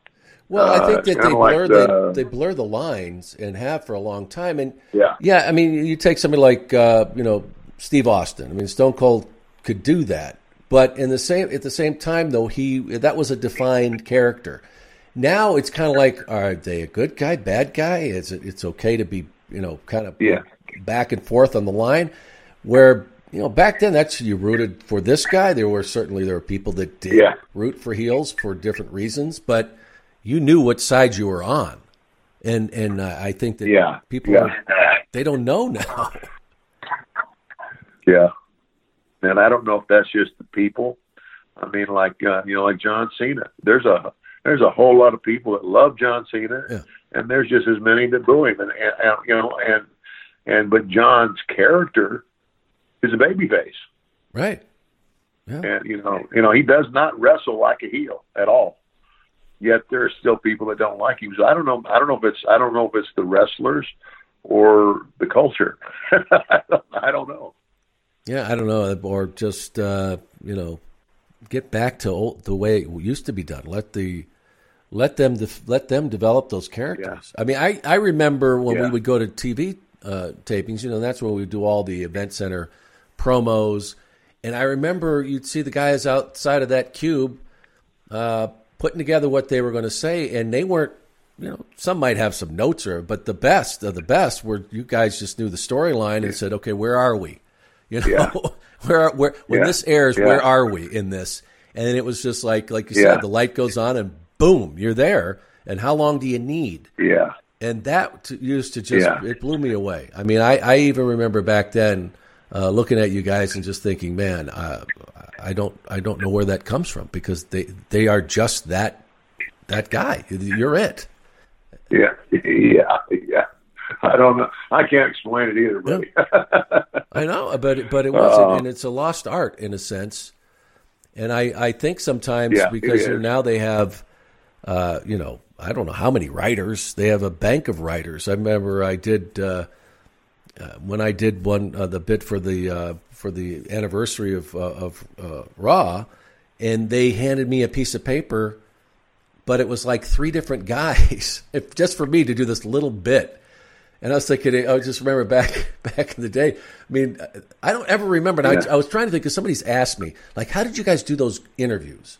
Well, I Uh, think it's that they kinda like blur the- they, they blur the lines and have for a long time. And Yeah. yeah, I mean, you take somebody like uh, you know Steve Austin. I mean, Stone Cold could do that, but in the same at the same time, though, he that was a defined character. Now it's kind of like, are they a good guy, bad guy? Is it? It's okay to be you know kind of Yeah. Back and forth on the line. Where you know back then, that's you rooted for this guy. There were certainly there were people that did Yeah. root for heels for different reasons, but you knew what side you were on, and and uh, I think that Yeah. people Yeah. are- they don't know now. Yeah. And I don't know if that's just the people. I mean, like uh, you know, like John Cena. There's a there's a whole lot of people that love John Cena, Yeah. and there's just as many that boo him. And, and, and you know, and and but John's character is a babyface, right? and you know, you know, he does not wrestle like a heel at all. Yet there are still people that don't like him. So I don't know. I don't know if it's I don't know if it's the wrestlers or the culture. I don't- I don't know. Yeah, I don't know, or just uh, you know, get back to old, the way it used to be done. Let the let them def- let them develop those characters. I mean, I I remember when we would go to TV uh, tapings. You know, that's where we do all the event center promos, and I remember you'd see the guys outside of that cube uh, putting together what they were going to say, and they weren't. You know, some might have some notes, or but the best of the best were you guys just knew the storyline and said, okay, where are we? You know, Yeah. where where when Yeah. this airs, Yeah. where are we in this? And then it was just like like you said, the light goes on and boom, you're there. And how long do you need? Yeah. And that used to just Yeah. it blew me away. I mean, I, I even remember back then uh, looking at you guys and just thinking, man, uh, I don't I don't know where that comes from because they they are just that that guy. You're it. Yeah, yeah, yeah. I don't know. I can't explain it either, buddy. I know, but it- but it wasn't, Uh, and it's a lost art in a sense. And I I think sometimes Yeah, because now they have, uh, you know, I don't know how many writers they have a bank of writers. I remember I did uh, uh, when I did one uh, the bit for the uh, for the anniversary of uh, of uh, Raw, and they handed me a piece of paper, but it was like three different guys if, just for me to do this little bit. And I was thinking, I just remember back back in the day. I mean, I don't ever remember. And Yeah. I, I was trying to think because somebody's asked me, like, how did you guys do those interviews?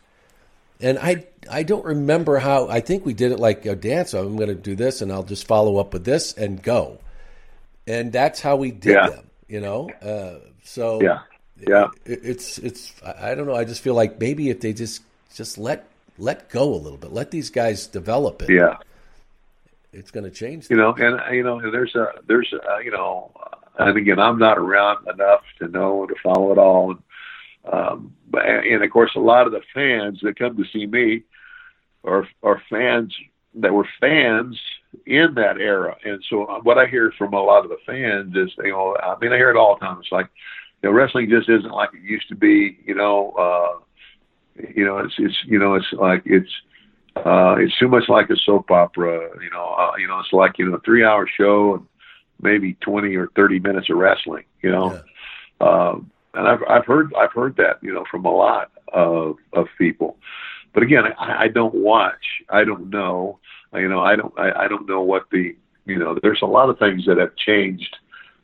And I I don't remember how. I think we did it like a dance. I'm going to do this, and I'll just follow up with this and go. And that's how we did Yeah. them. You know, uh, so Yeah. Yeah. it, it's it's. I don't know. I just feel like maybe if they just just let let go a little bit, let these guys develop it. yeah. it's going to change. You know, and you know, and there's a there's a, you know, and again, I'm not around enough to know to follow it all. And, um, and of course, a lot of the fans that come to see me are are fans that were fans in that era. And so, uh, what I hear from a lot of the fans is, you know, I mean, I hear it all the time. It's like, you know, wrestling just isn't like it used to be. You know, uh, you know, it's it's you know, it's like it's uh, it's too much like a soap opera. You know, uh, you know, it's like you know, a three-hour show and maybe twenty or thirty minutes of wrestling. You know, um, and I've I've heard I've heard that you know from a lot of of people. But again, I, I don't watch. I don't know. You know, I don't. I, I don't know what the. You know, there's a lot of things that have changed.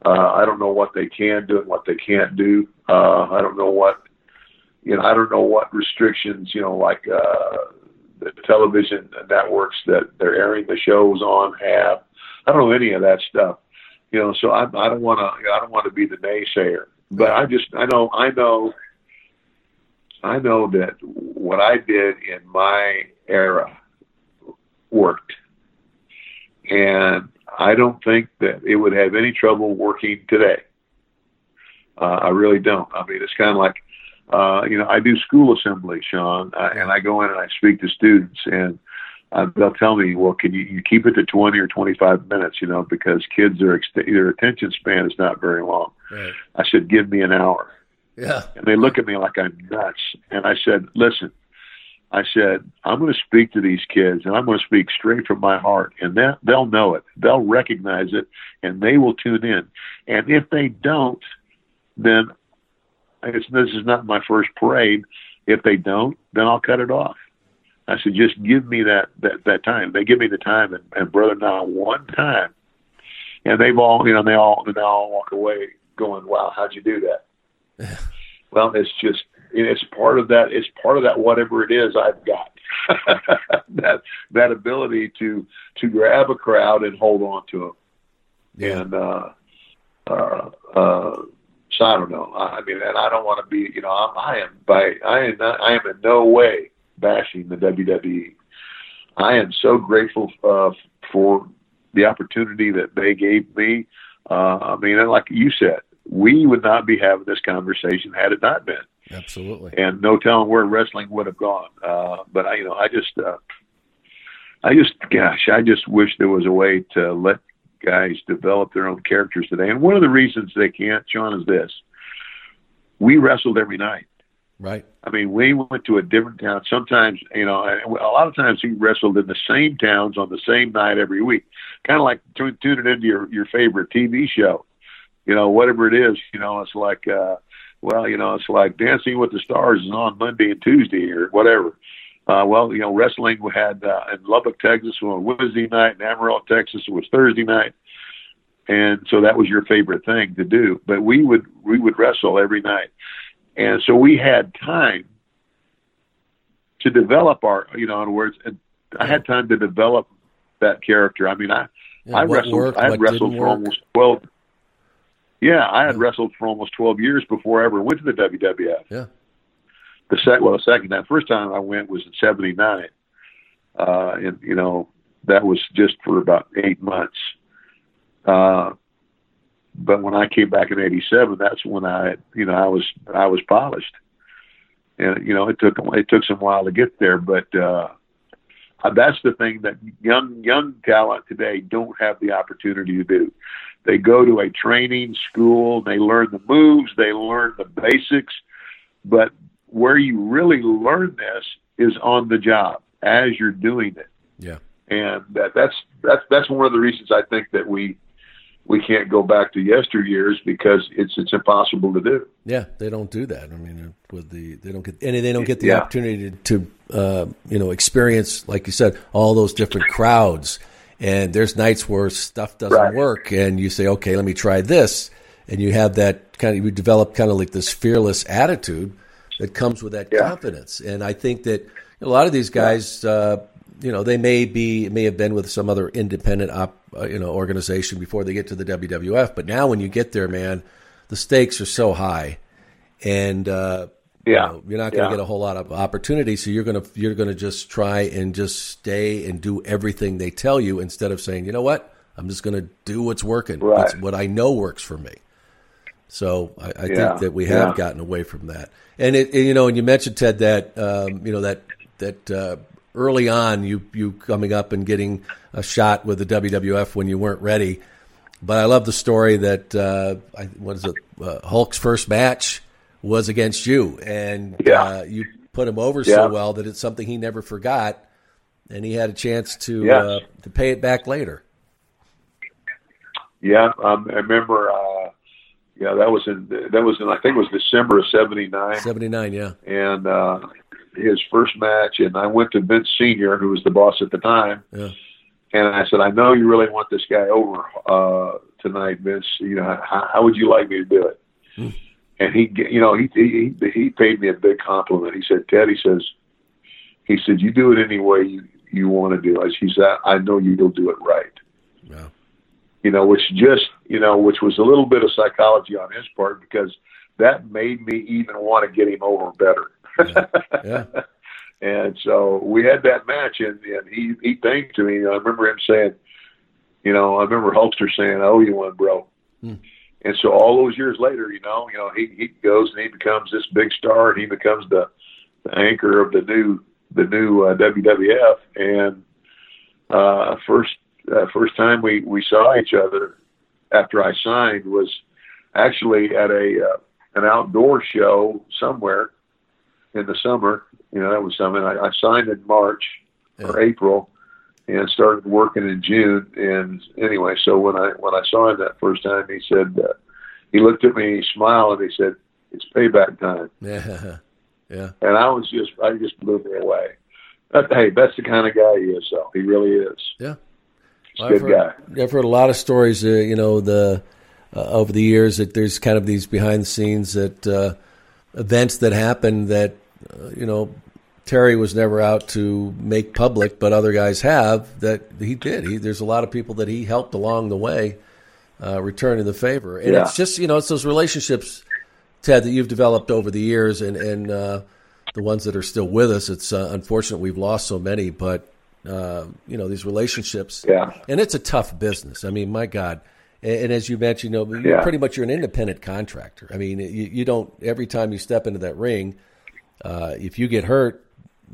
Uh, I don't know what they can do and what they can't do. Uh, I don't know what. You know, I don't know what restrictions. You know, like uh, the television networks that they're airing the shows on have. I don't know any of that stuff. you know, so I, I don't want to, I don't want to be the naysayer, but I just, I know, I know, I know that what I did in my era worked, and I don't think that it would have any trouble working today. Uh, I really don't. I mean, it's kind of like, uh, you know, I do school assembly, Sean, uh, and I go in and I speak to students, and uh, they'll tell me, well, can you, you keep it to 20 or 25 minutes, you know, because kids are, their attention span is not very long. Right. I said, give me an hour. Yeah. And they look at me like I'm nuts. And I said, listen, I said, I'm going to speak to these kids and I'm going to speak straight from my heart and that they'll know it. They'll recognize it and they will tune in. And if they don't, then it's, this is not my first parade. If they don't, then I'll cut it off. I said, just give me that, that, that time. They give me the time and, and brother, not one time. And they've all, you know, they all, they all walk away going, wow, how'd you do that? well, it's just, it's part of that. It's part of that, whatever it is I've got that, that ability to, to grab a crowd and hold on to them. Yeah. And, uh, uh, uh, so I don't know. I mean, and I don't want to be, you know, I'm, I am by, I am not, I am in no way bashing the WWE. I am so grateful uh, for the opportunity that they gave me. Uh, I mean, and like you said, we would not be having this conversation had it not been. Absolutely. And no telling where wrestling would have gone. Uh, but I, you know, I just, uh, I just, gosh, I just wish there was a way to let guys develop their own characters today. And one of the reasons they can't, Sean, is this: we wrestled every night. Right. I mean, we went to a different town. Sometimes, you know, a lot of times he wrestled in the same towns on the same night every week. Kind of like tuning into your your favorite TV show. You know, whatever it is. You know, it's like, uh, well, you know, it's like Dancing with the Stars is on Monday and Tuesday or whatever. Uh, well, you know, wrestling we had uh, in Lubbock, Texas on Wednesday night, in Amarillo, Texas it was Thursday night, and so that was your favorite thing to do. But we would we would wrestle every night, and so we had time to develop our, you know, in other words, and I had time to develop that character. I mean, I Yeah, I wrestled worked, I had wrestled for work. almost twelve. Yeah, I had wrestled for almost twelve years before I ever went to the WWF. Yeah. The sec well, the second time, first time I went was in '79, uh, and you know that was just for about eight months. Uh, but when I came back in '87, that's when I, you know, I was I was polished, and you know it took it took some while to get there, but uh, uh, that's the thing that young young talent today don't have the opportunity to do. They go to a training school, they learn the moves, they learn the basics, but where you really learn this is on the job as you're doing it. Yeah. And that, that's that's that's one of the reasons I think that we we can't go back to yesteryears because it's it's impossible to do. Yeah, they don't do that. I mean, with the they don't get and they don't get the Yeah. opportunity to, to uh, you know experience, like you said, all those different crowds. And there's nights where stuff doesn't Right. work, and you say, "Okay, let me try this," and you have that kind of you develop kind of like this fearless attitude that comes with that confidence. And I think that a lot of these guys, uh, you know, they may be may have been with some other independent op, uh, you know organization before they get to the WWF, but now when you get there, man, the stakes are so high, and uh, you Yeah. know, you're not going to Yeah. get a whole lot of opportunity. So you're going to you're going to just try and just stay and do everything they tell you instead of saying, you know what, I'm just going to do what's working, Right. what's, what I know works for me. So I, I Yeah. think that we have Yeah. gotten away from that. And it, and, you know, and you mentioned Ted that um, you know that that uh, early on you you coming up and getting a shot with the WWF when you weren't ready. But I love the story that uh, I, what is it? Uh, Hulk's first match was against you, and Yeah. uh, you put him over Yeah. so well that it's something he never forgot, and he had a chance to Yes. uh, to pay it back later. Yeah, um, I remember. Uh, yeah, that was in that was in I think it was December of '79. Seventy nine, yeah, and uh, his first match. And I went to Vince Senior, who was the boss at the time, yeah, and I said, "I know you really want this guy over uh, tonight, Vince. You know, how, how would you like me to do it?" Hmm. And he, you know, he, he he paid me a big compliment. He said, "Ted," he says, he said, "You do it any way you you want to do it." He said, "I know you'll do it right." yeah, you know, which just, you know, which was a little bit of psychology on his part because that made me even want to get him over better. Yeah. and so we had that match, and, and he he thanked to me. I remember him saying, you know, I remember Hulkster saying, "Oh, you won, bro." Hmm. And so all those years later, you know, you know, he he goes and he becomes this big star, and he becomes the, the anchor of the new the new uh, WWF. And uh, first uh, first time we we saw each other after I signed was actually at a uh, an outdoor show somewhere in the summer. You know, that was something I, I signed in March or April and started working in June. And anyway, so when I when I saw him that first time, he said uh, he looked at me, he smiled, and he said, "It's payback time." Yeah, yeah. And I was just I just blew me away. But hey, that's the kind of guy he is. though. he really is. Yeah, He's a I've good guy. I've heard a lot of stories. Uh, you know, the uh, over the years that there's kind of these behind the scenes that uh, events that happen that uh, you know Terry was never out to make public, but other guys have that he did. He, there's a lot of people that he helped along the way, uh, returning the favor, and Yeah. it's just you know it's those relationships, Ted, that you've developed over the years, and and uh, the ones that are still with us. It's uh, unfortunate we've lost so many, but uh, you know these relationships. Yeah. and it's a tough business. I mean, my God. And, and as you mentioned, you know, Yeah. pretty much you're an independent contractor. I mean, you, you don't every time you step into that ring, uh, if you get hurt,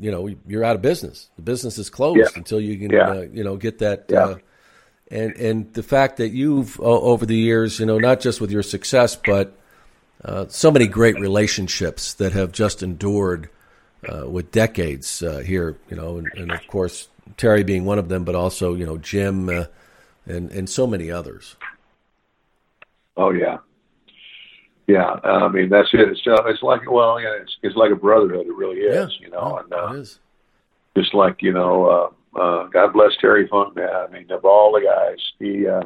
you know, you're out of business. The business is closed Yeah. until you can, Yeah. uh, you know, get that. Yeah. Uh, and and the fact that you've over the years, you know, not just with your success, but uh, so many great relationships that have just endured uh, with decades uh, here, you know, and, and of course Terry being one of them, but also you know Jim uh, and and so many others. Oh yeah, yeah. I mean, that's it. It's uh, it's like well, yeah, it's it's like a brotherhood. It really is. Yeah. You know, and uh, It is. just like you know, uh, uh, God bless Terry Funk. Man, I mean, of all the guys, he uh,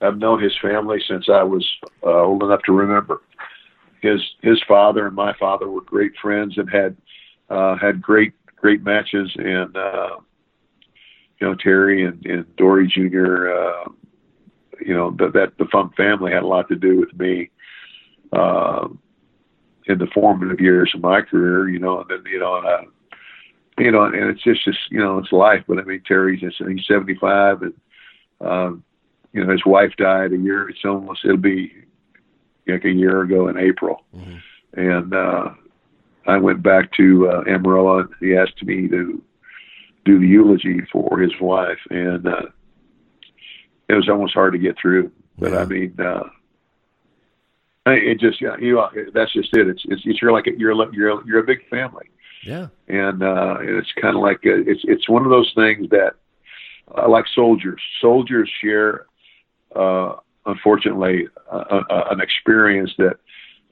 I've known his family since I was uh, old enough to remember. His his father and my father were great friends and had uh, had great great matches. And uh, you know, Terry and, and Dory Jr. Uh, you know that that the Funk family had a lot to do with me. Uh, in the formative years of my career, you know, and then you know, and I, you know, and it's just, just you know, it's life. But I mean, Terry's just, he's 75, and um, you know, his wife died a year. It's almost it'll be like a year ago in April, and uh, I went back to uh, Amarillo. and He asked me to do the eulogy for his wife, and uh, it was almost hard to get through. But I mean. uh it just yeah, you know, that's just it. It's it's, it's you're like a, you're a, you're a, you're a big family Yeah. and uh, it's kind of like a, it's it's one of those things that uh, like soldiers. Soldiers share, uh, unfortunately, uh, uh, an experience that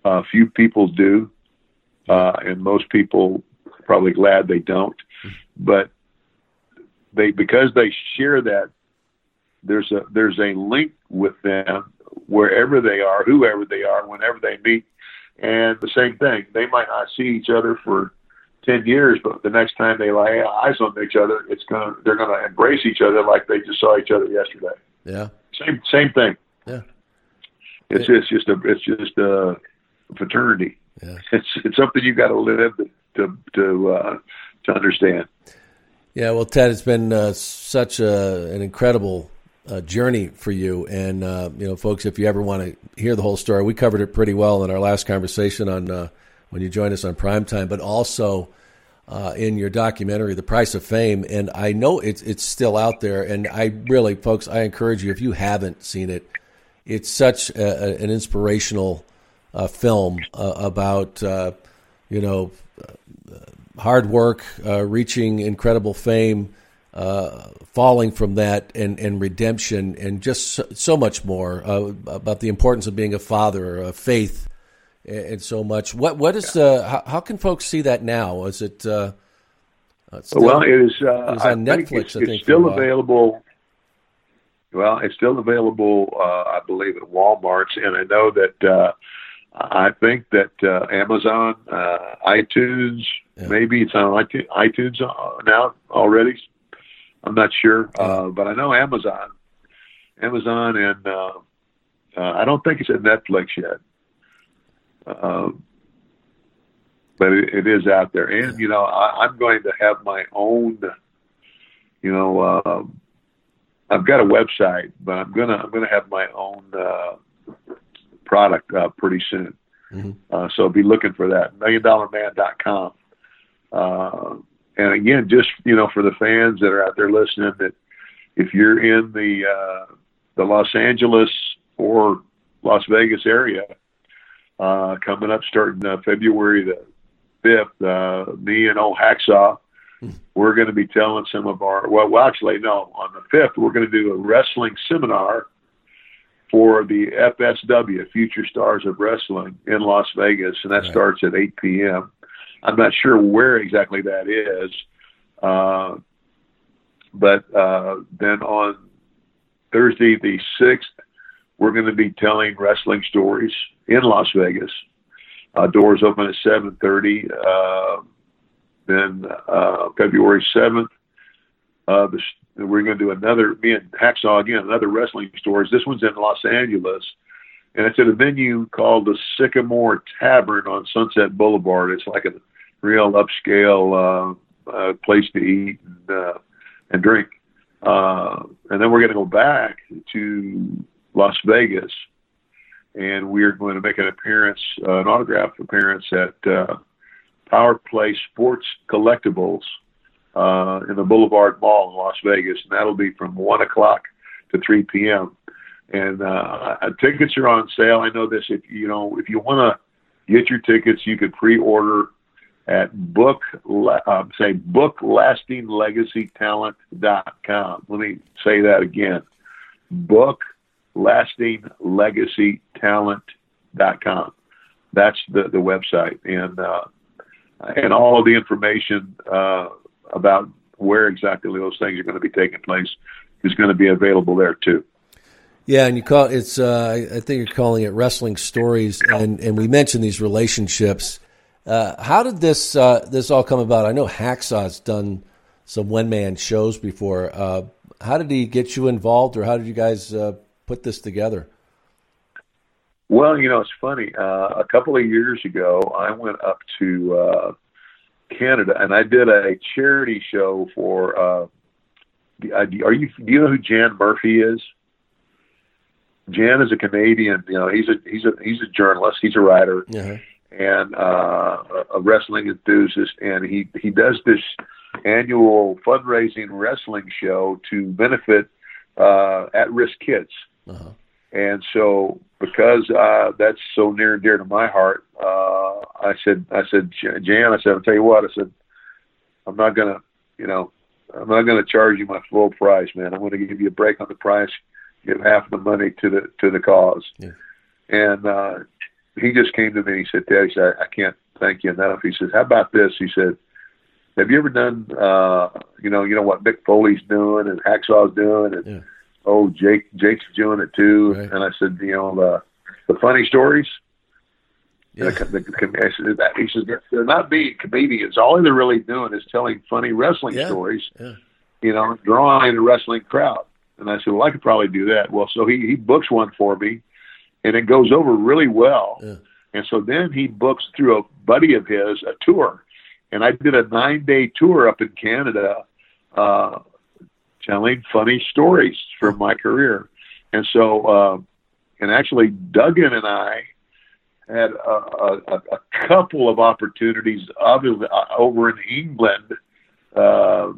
uh, few people do, uh, and most people are probably glad they don't. But they because they share that there's a there's a link with them wherever they are, whoever they are, whenever they meet. And the same thing, they might not see each other for ten years, but the next time they lay eyes on each other, it's gonna they're gonna embrace each other like they just saw each other yesterday. Yeah. Same same thing. Yeah. It's it's just a it's just a fraternity. Yeah. It's it's something you got to live to to to, uh, to understand. Yeah, well, Ted, it's been uh, such a, an incredible uh, journey for you. And, uh, you know, folks, if you ever want to hear the whole story, we covered it pretty well in our last conversation on uh, when you joined us on Primetime, but also uh, in your documentary, The Price of Fame. And I know it's, it's still out there. And I really, folks, I encourage you, if you haven't seen it, it's such a, an inspirational uh, film uh, about, you know, hard work, reaching incredible fame, uh, falling from that, and, and redemption, and just so, so much more uh, about the importance of being a father, uh, faith, and, and so much. What what is uh, how, how can folks see that now? Is it uh, uh, still- well, it is. Uh, it on I think Netflix. It's, I think a still available. Well, it's still available, uh, I believe, at Walmart's, and I know that uh, I think that uh, Amazon, uh, iTunes, maybe it's on iTunes, iTunes now already. I'm not sure, uh, but I know Amazon Amazon, and uh, uh, I don't think it's at Netflix yet. Um, but it, it is out there, and you know, I, I'm going to have my own. You know, uh, I've got a website, but I'm gonna I'm gonna have my own uh, product uh, pretty soon. Mm-hmm. Uh, so be looking for that milliondollarman.com. And again, just you know, for the fans that are out there listening, that if you're in the uh, the Los Angeles or Las Vegas area, uh, coming up starting uh, February the fifth, uh, me and old Hacksaw, we're going to be telling some of our well, well, actually, no, on the fifth, we're going to do a wrestling seminar for the FSW Future Stars of Wrestling in Las Vegas, and that Right. starts at 8 p.m. I'm not sure where exactly that is, uh, but uh, then on Thursday the sixth, we're going to be telling wrestling stories in Las Vegas. Uh, doors open at 7:30. Uh, then uh, February 7th, uh, the, we're going to do another, me and Hacksaw again, another wrestling stories. This one's in Los Angeles, and it's at a venue called the Sycamore Tavern on Sunset Boulevard. It's like a real upscale uh, uh, place to eat and, uh, and drink. Uh, and then we're going to go back to Las Vegas, and we're going to make an appearance, uh, an autograph appearance at uh, Power Play Sports Collectibles uh, in the Boulevard Mall in Las Vegas, and that'll be from one o'clock to three p.m. And uh, tickets are on sale. I know this. If you know, if you want to get your tickets, you could pre-order at book uh, say book lasting legacy talent.com. Let me say that again. Book lasting legacy talent.com. That's the, the website. And uh, and all of the information uh, about where exactly those things are going to be taking place is going to be available there too. Yeah, and you call it's. Uh, I think you're calling it wrestling stories, and and we mentioned these relationships. Uh, how did this uh, this all come about? I know Hacksaw's done some one man shows before. Uh, how did he get you involved, or how did you guys uh, put this together? Well, you know, it's funny. Uh, a couple of years ago, I went up to Canada and I did a charity show for. Are you? Do you know who Jan Murphy is? Jan is a Canadian. You know, he's a he's a he's a journalist. He's a writer Uh-huh. and uh, a wrestling enthusiast, and he he does this annual fundraising wrestling show to benefit uh, at-risk kids. Uh-huh. And so, because uh, that's so near and dear to my heart, uh, I said, I said, Jan, I said, I'll tell you what, I said, I'm not gonna, you know, I'm not gonna charge you my full price, man. I'm gonna give you a break on the price, give half the money to the to the cause. Yeah. And uh, he just came to me he said, Dad, he said, I can't thank you enough. He says, How about this? He said, Have you ever done, uh, you know, you know what Mick Foley's doing and Hacksaw's doing, and Yeah. oh, Jake, Jake's doing it too. Right. And I said, you know, the the funny stories. Yeah. The, the, the, I said, that- he says they're not being comedians. All they're really doing is telling funny wrestling Yeah. stories. Yeah. You know, drawing a wrestling crowd. And I said, well, I could probably do that. Well, so he he books one for me, and it goes over really well. Yeah. And so then he books through a buddy of his a tour, and I did a nine day tour up in Canada, uh, telling funny stories from my career. And so, uh, and actually, Duggan and I had a, a, a couple of opportunities over, over in England uh,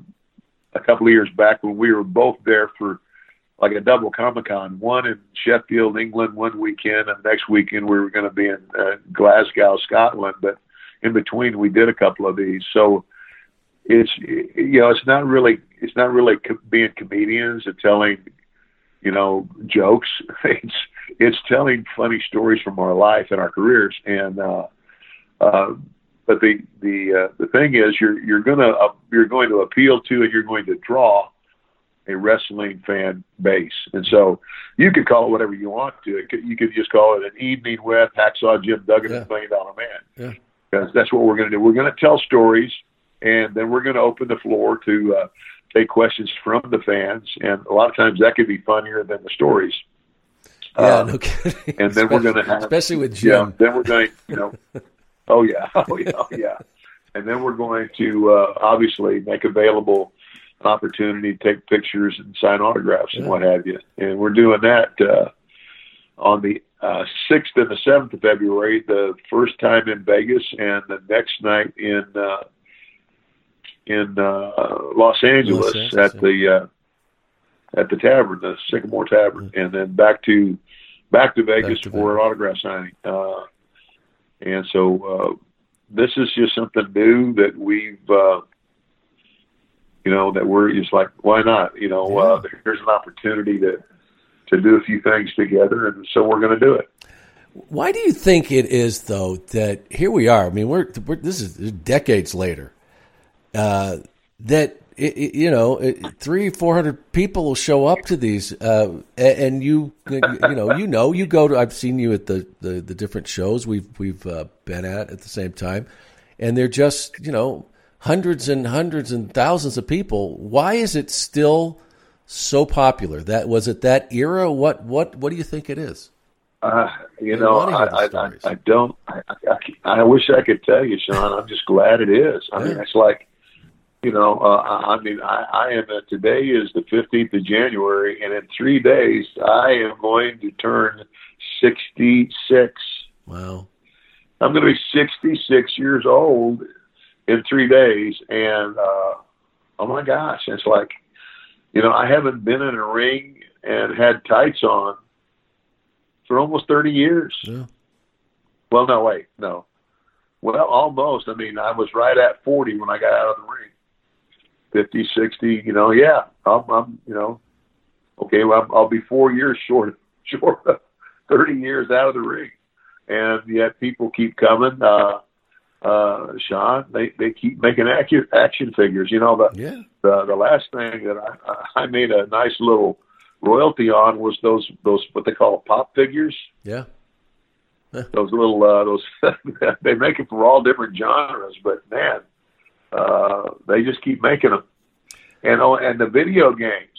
a couple of years back when we were both there for like a double Comic Con, one in Sheffield, England, one weekend, and next weekend we were going to be in uh, Glasgow, Scotland. But in between, we did a couple of these. So it's you know it's not really it's not really co- being comedians and telling you know jokes. It's it's telling funny stories from our life and our careers. And uh, uh, but the the uh, the thing is, you're you're gonna uh, you're going to appeal to and you're going to draw a wrestling fan base. And so you could call it whatever you want to. It could, you could just call it an evening with Hacksaw Jim Duggan Yeah. and Million Dollar Man. Yeah. Because that's what we're going to do. We're going to tell stories, and then we're going to open the floor to uh, take questions from the fans, and a lot of times that could be funnier than the stories. Yeah, Uh, no kidding. and then we're going to have, especially with yeah, Jim. then we're going, you know, oh yeah, oh yeah, oh yeah, and then we're going to uh, obviously make available an opportunity to take pictures and sign autographs and Yeah. what have you, and we're doing that uh, on the uh, sixth and the seventh of February, the first time in Vegas, and the next night in uh, in uh, Los Angeles Angeles, at yeah. the uh, at the tavern, the Sycamore Tavern, and then back to back to Vegas Mm. to for an autograph signing. Uh, and so uh, this is just something new that we've, uh, you know, that we're just like, why not? You know, uh, here's an opportunity to to do a few things together, and so we're going to do it. Why do you think it is, though, that here we are? I mean, we're, we're this is decades later. Uh, that it, it- you know, it, three, four hundred people will show up to these, uh, and you, you know, you know, you go to. I've seen you at the the, the different shows we've we've uh, been at at the same time, and they're just you know hundreds and hundreds and thousands of people. Why is it still so popular? That was it that era? What what what do you think it is? Uh, you know, wanna hear the I, I, I. I don't. I, I, I wish I could tell you, Sean. I'm just glad it is. I mean, it's like, you know, uh, I I mean, I, I am. Uh, today is the 15th of January, and in three days, I am going to turn 66. Wow. I'm going to be 66 years old in three days, and uh, oh my gosh, it's like, you know, I haven't been in a ring and had tights on for almost 30 years. Yeah. Well, no, wait, no. Well, almost. I mean, I was right at 40 when I got out of the ring. 50, 60, you know, yeah. I'm, I'm you know, okay, well, I'll be four years short, short of 30 years out of the ring. And yet people keep coming. Uh, uh, Sean, they, they keep making action, action figures. You know, the, Yeah. the, the last thing that I, I made a nice little royalty on was those, those, what they call pop figures Yeah. those little uh, those they make it for all different genres, but man, uh, they just keep making them. And oh, and the video games.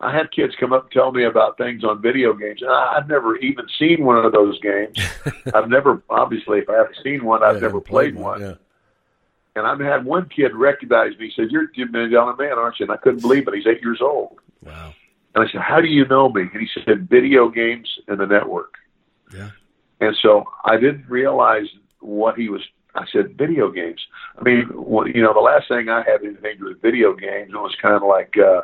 I had kids come up and tell me about things on video games. And I- I've never even seen one of those games. I've never, obviously, if I haven't seen one, I've Yeah, never played one. Yeah. And I've had one kid recognize me. He said, "You're Jim Million Man, aren't you?" And I couldn't believe it. He's eight years old. Wow. And I said, "How do you know me?" And he said, "Video games and the network." Yeah. And so I didn't realize what he was. I said, "Video games." I mean, you know, the last thing I had anything to do with video games was kind of like, uh,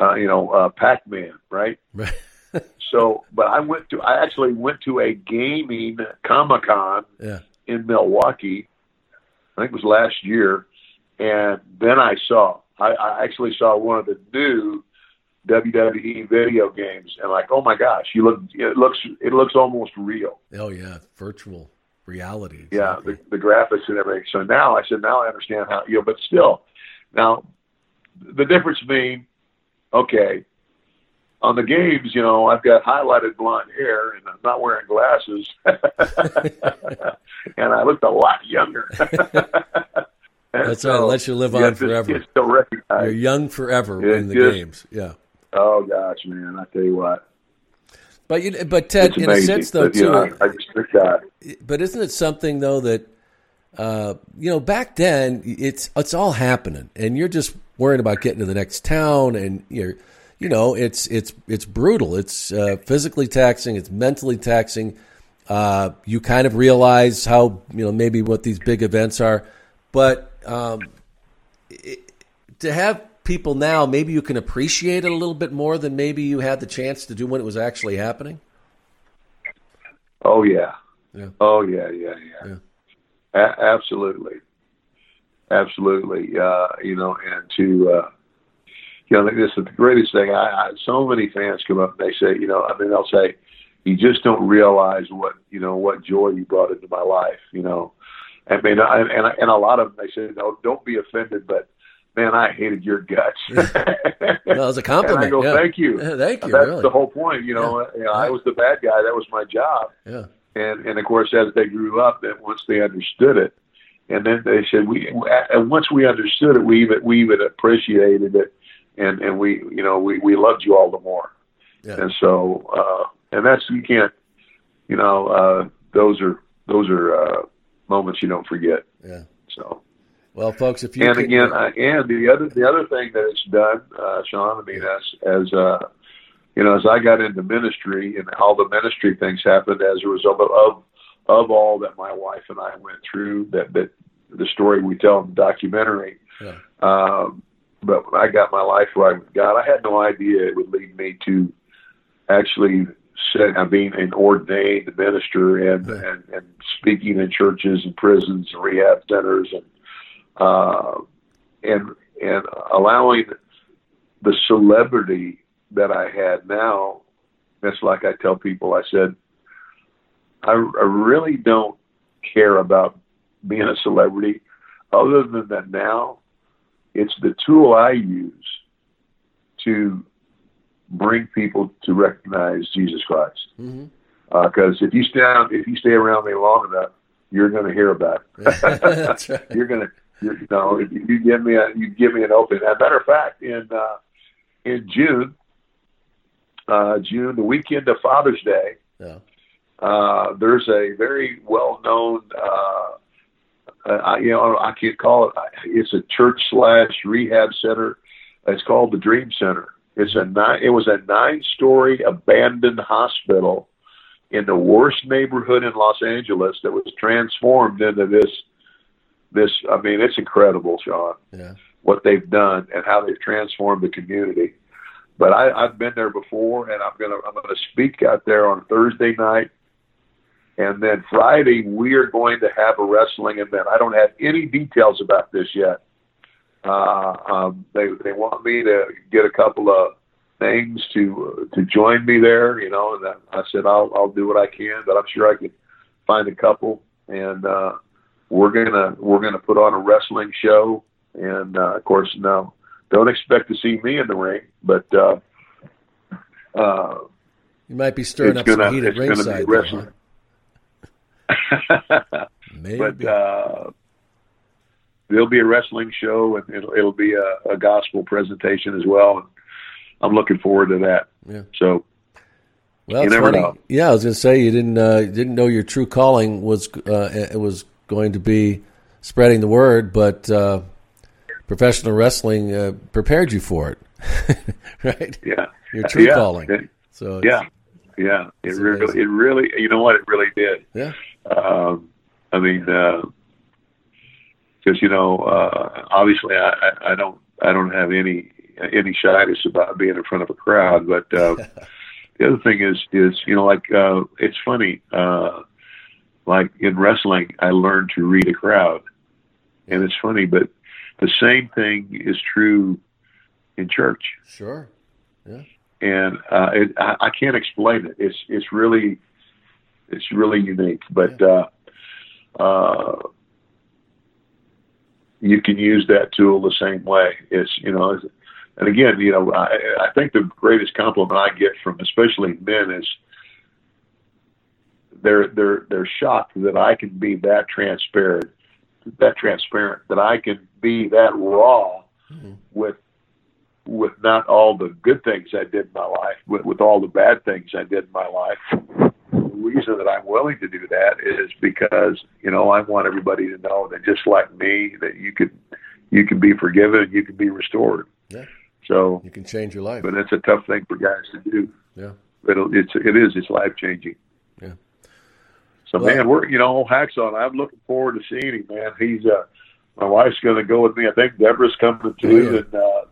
uh, you know, uh, Pac-Man, right? Right. So, but I went to. I actually went to a gaming Comic Con Yeah. in Milwaukee. I think it was last year, and then I saw. I, I actually saw one of the new WWE video games, and like, oh my gosh, you look. It looks. It looks almost real. Oh yeah. Virtual reality. Yeah, the, the graphics and everything. So now I said, now I understand how. You know, but still, now the difference being, okay, on the games, you know, I've got highlighted blonde hair and I'm not wearing glasses, and I looked a lot younger. That's right. It lets you live on forever. It's still recognized. You're young forever Yeah, in the just- games. Yeah. Oh gosh, man! I tell you what, But you, but Ted, in a sense, though, but, too. know, I, I but isn't it something though that uh, you know back then it's it's all happening, and you're just worrying about getting to the next town, and you're you know it's it's it's brutal. It's uh, physically taxing. It's mentally taxing. Uh, you kind of realize how you know maybe what these big events are, but um, it, to have people now, maybe you can appreciate it a little bit more than maybe you had the chance to do when it was actually happening. Oh yeah. Yeah. Oh yeah, yeah, yeah. A- absolutely, absolutely. Uh, you know, and to uh, you know, this is the greatest thing. I, I so many fans come up and they say, you know, I mean, they'll say, you just don't realize what you know what joy you brought into my life. You know, I mean, I, and I, and a lot of them they say, no, don't be offended, but man, I hated your guts. Well, was a compliment. And I go, yeah. thank you. Yeah, thank you. That's really. the whole point. You know, you know, I was the bad guy. That was my job. Yeah. And and of course, as they grew up, then once they understood it, and then they said we, and once we understood it, we even we even appreciated it. and and we you know we we loved you all the more. Yeah. And so uh, and that's you can't you know uh, those are those are uh, moments you don't forget. Yeah. So. Well, folks, if you and can- again, I, and the other the other thing that it's done, uh, Sean. I mean, as as uh, you know, as I got into ministry and all the ministry things happened as a result of of, all that my wife and I went through. That that the story we tell in the documentary. Yeah. Um, but when I got my life right with God, I had no idea it would lead me to actually set, uh, being an ordained minister and, and, and speaking in churches and prisons and rehab centers and uh, and and allowing the celebrity that I had now. That's like I tell people. I said, I, I really don't care about being a celebrity, other than that now it's the tool I use to bring people to recognize Jesus Christ. Because if you stay out, if you stay around me long enough, you're going to hear about it. Right. You're going to, you know, if you give me a, you give me an open. As a matter of fact, in uh, in June, uh, June, the weekend of Father's Day, Yeah. uh, there's a very well-known, uh, uh, you know, I can't call it. It's a church slash rehab center. It's called the Dream Center. It's a nine. It was a nine-story abandoned hospital in the worst neighborhood in Los Angeles that was transformed into this. This, I mean, it's incredible, Sean Yeah. what they've done and how they've transformed the community. But I, I've been there before, and I'm gonna I'm gonna speak out there on Thursday night, and then Friday we are going to have a wrestling event. I don't have any details about this yet. Uh, um, they they want me to get a couple of things to uh, to join me there, you know, and I said I'll I'll do what I can, but I'm sure I can find a couple, and uh, we're gonna we're gonna put on a wrestling show, and uh, of course no, don't expect to see me in the ring, but uh, uh, You might be stirring up gonna some heat at it's gonna be ringside. though, huh? Maybe. but uh, there'll be a wrestling show, and it'll, it'll be a, a gospel presentation as well. And I'm looking forward to that. Yeah. So Well, You never funny. know. Yeah, I was going to say you didn't uh, didn't know your true calling was uh, it was going to be spreading the word, but uh, professional wrestling uh, prepared you for it, right? yeah, Your true Yeah. calling. It- So yeah, yeah, it really, amazing. it really, you know what, it really did. yeah, Um, I mean, because you know, uh, obviously, I, I, I don't, I don't have any any shyness about being in front of a crowd. But uh, the other thing is, is you know, like uh, it's funny. Uh, like in wrestling, I learned to read a crowd, and it's funny, but the same thing is true in church sure. Yeah, and uh, it, I, I can't explain it. It's it's really it's really unique, but uh, uh, you can use that tool the same way. It's you know, it's- and again, you know, I, I think the greatest compliment I get from especially men is they're they're they're shocked that I can be that transparent, that transparent, that I can be that raw mm-hmm. with with not all the good things I did in my life, with, with all the bad things I did in my life. The reason that I'm willing to do that is because you know I want everybody to know that just like me, that you could you can be forgiven and you can be restored. Yeah. So, you can change your life. but it's a tough thing for guys to do. Yeah, But it's it is it's life changing. So man, we're you know Hacksaw. I'm looking forward to seeing him. Man, he's uh, my wife's going to go with me. I think Deborah's coming too, yeah. and uh,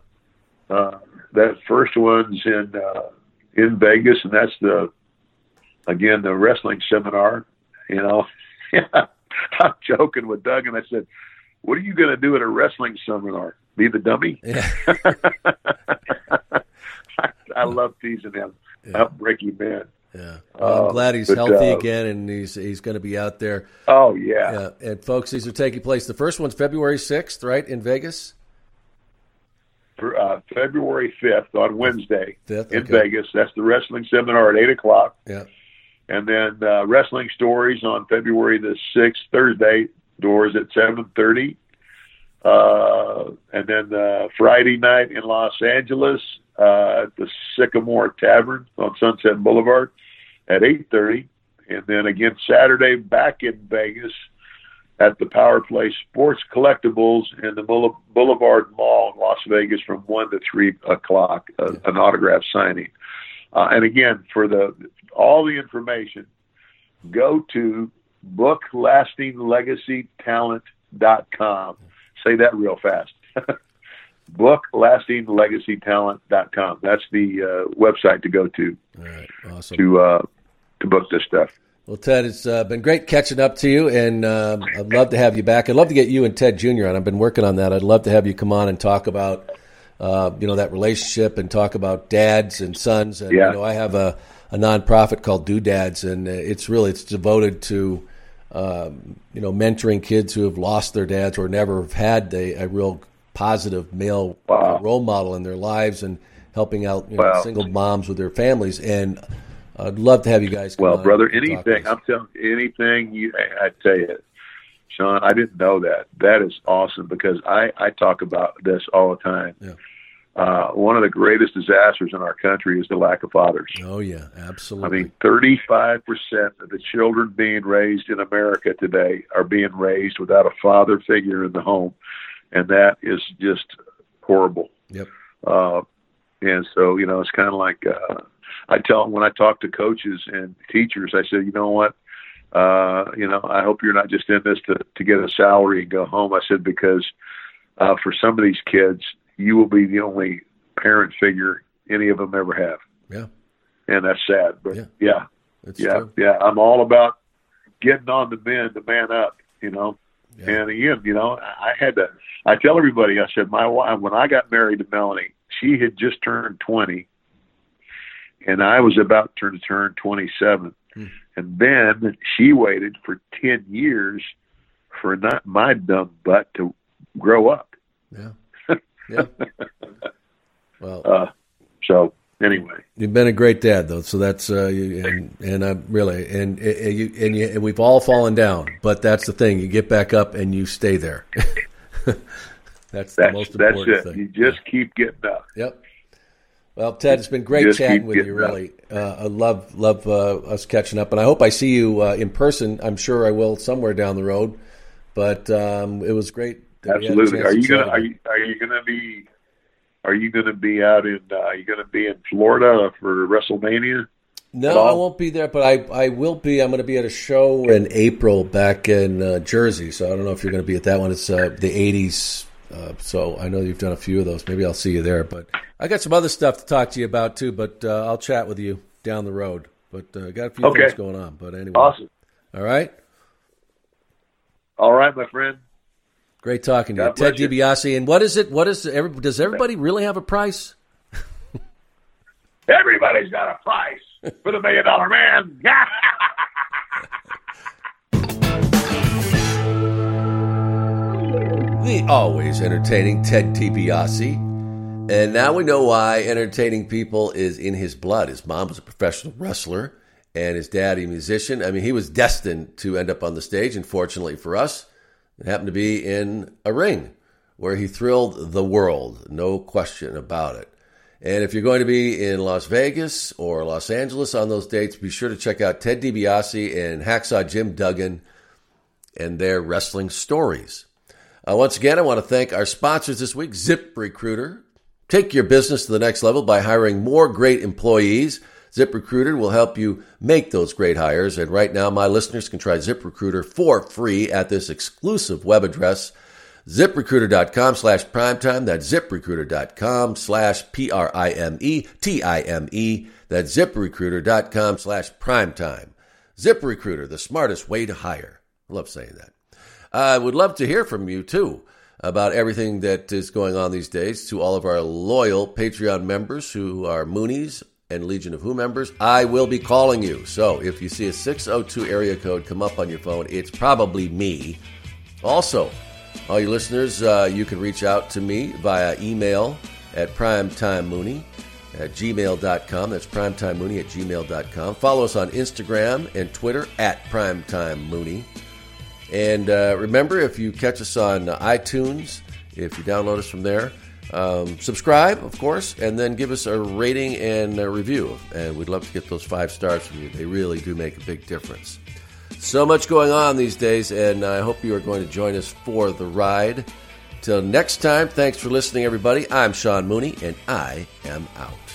uh, that first one's in uh, in Vegas, and that's the again the wrestling seminar. You know, I'm joking with Doug, and I said, "What are you going to do at a wrestling seminar? Be the dummy?" yeah, I, I love teasing him. Yeah. I'm breaking man. Yeah. Well, I'm Uh, glad he's but, healthy uh, again, and he's he's going to be out there. Oh yeah. Yeah, and folks, these are taking place. The first one's February sixth, right in Vegas. for, uh, February 5th on Wednesday 5th, in okay. Vegas. That's the wrestling seminar at 8 o'clock. Yeah, And then uh, wrestling stories on February the 6th, Thursday, doors at 7.30. Uh, and then uh, Friday night in Los Angeles uh, at the Sycamore Tavern on Sunset Boulevard at 8:30, and then again Saturday back in Vegas at the Power Play Sports Collectibles in the Boulevard Mall in Las Vegas from one to three o'clock. Uh, an autograph signing, uh, and again for the all the information, go to booklastinglegacytalent.com. Say that real fast. booklastinglegacytalent.com. That's the uh, website to go to. All right, awesome. To uh, to book this stuff. Well, Ted, it's uh, been great catching up to you, and uh, I'd love to have you back. I'd love to get you and Ted Jr. on. I've been working on that. I'd love to have you come on and talk about, uh, you know, that relationship and talk about dads and sons. And Yeah. you know, I have a, a nonprofit called Do Dads, and uh, it's really it's devoted to, um, you know, mentoring kids who have lost their dads or never have had a, a real positive male uh, role model in their lives, and helping out you know, Wow. single moms with their families. And I'd love to have you guys. Come Well, brother, anything I'm telling anything you, I, tell you, Sean, I didn't know that. That is awesome because I I talk about this all the time. Yeah. Uh, one of the greatest disasters in our country is the lack of fathers. Oh yeah, absolutely. I mean, 35% of the children being raised in America today are being raised without a father figure in the home, and that is just horrible. Yep. Uh, and so, you know, it's kind of like uh, I tell them when I talk to coaches and teachers, I said, you know what? Uh, you know, I hope you're not just in this to, to get a salary and go home. I said, because uh, for some of these kids, you will be the only parent figure any of them ever have. Yeah. And that's sad. But Yeah. yeah, It's yeah, true. yeah. I'm all about getting on the men to man up, you know. And again, you know, I I had to. I tell everybody, I said, my wife when I got married to Melanie, she had just turned 20, and I was about to turn, to turn 27. And then she waited for 10 years for not my dumb butt to grow up. Yeah. Yeah. Well, Uh, so anyway, You've been a great dad, though. So that's uh, you, and and I really and and you and, you, and we've all fallen down, but that's the thing. You get back up and you stay there. that's the that's most that's important it. thing. You just keep getting up. Yep. Well, Ted, it's been great Just chatting with you. up. Really, uh, I love love uh, us catching up, and I hope I see you uh, in person. I'm sure I will somewhere down the road. But um, it was great. that we had a Absolutely. Are you gonna are you are you gonna be are you gonna be out in uh, are you gonna be in Florida for WrestleMania? No. I won't be there, but I, I will be. I'm going to be at a show in April back in uh, Jersey. So I don't know if you're going to be at that one. It's uh, the 80s. Uh, so I know you've done a few of those. Maybe I'll see you there. But I got some other stuff to talk to you about too. But uh, I'll chat with you down the road. But uh, got a few Okay. things going on. But anyway, Awesome. All right. All right, my friend. Great talking to you, Ted you. DiBiase. And what is it? What is every, does everybody really have a price? Everybody's got a price for the million dollar man. The always entertaining Ted DiBiase. And now we know why entertaining people is in his blood. His mom was a professional wrestler and his dad a musician. I mean, he was destined to end up on the stage. And fortunately for us, it happened to be in a ring where he thrilled the world. No question about it. And if you're going to be in Las Vegas or Los Angeles on those dates, be sure to check out Ted DiBiase and Hacksaw Jim Duggan and their wrestling stories. Uh, once again, I want to thank our sponsors this week, ZipRecruiter. Take your business to the next level by hiring more great employees. ZipRecruiter will help you make those great hires. And right now, my listeners can try ZipRecruiter for free at this exclusive web address, ziprecruiter.com slash primetime. That's ziprecruiter.com slash P-R-I-M-E-T-I-M-E. That's ziprecruiter.com slash primetime. ZipRecruiter, the smartest way to hire. I love saying that. I would love to hear from you too about everything that is going on these days. To all of our loyal Patreon members who are Moonies and Legion of Who members, I will be calling you. So if you see a 602 area code come up on your phone, it's probably me. Also, all you listeners, uh, you can reach out to me via email at primetimemooney at gmail.com. That's primetimemooney at gmail.com. Follow us on Instagram and Twitter at primetimemooney. And uh, remember, if you catch us on iTunes, if you download us from there. Um, subscribe, of course, and then give us a rating and a review. And we'd love to get those five stars from you. They really do make a big difference. So much going on these days, and I hope you are going to join us for the ride. Till next time, thanks for listening, everybody. I'm Sean Mooney, and I am out.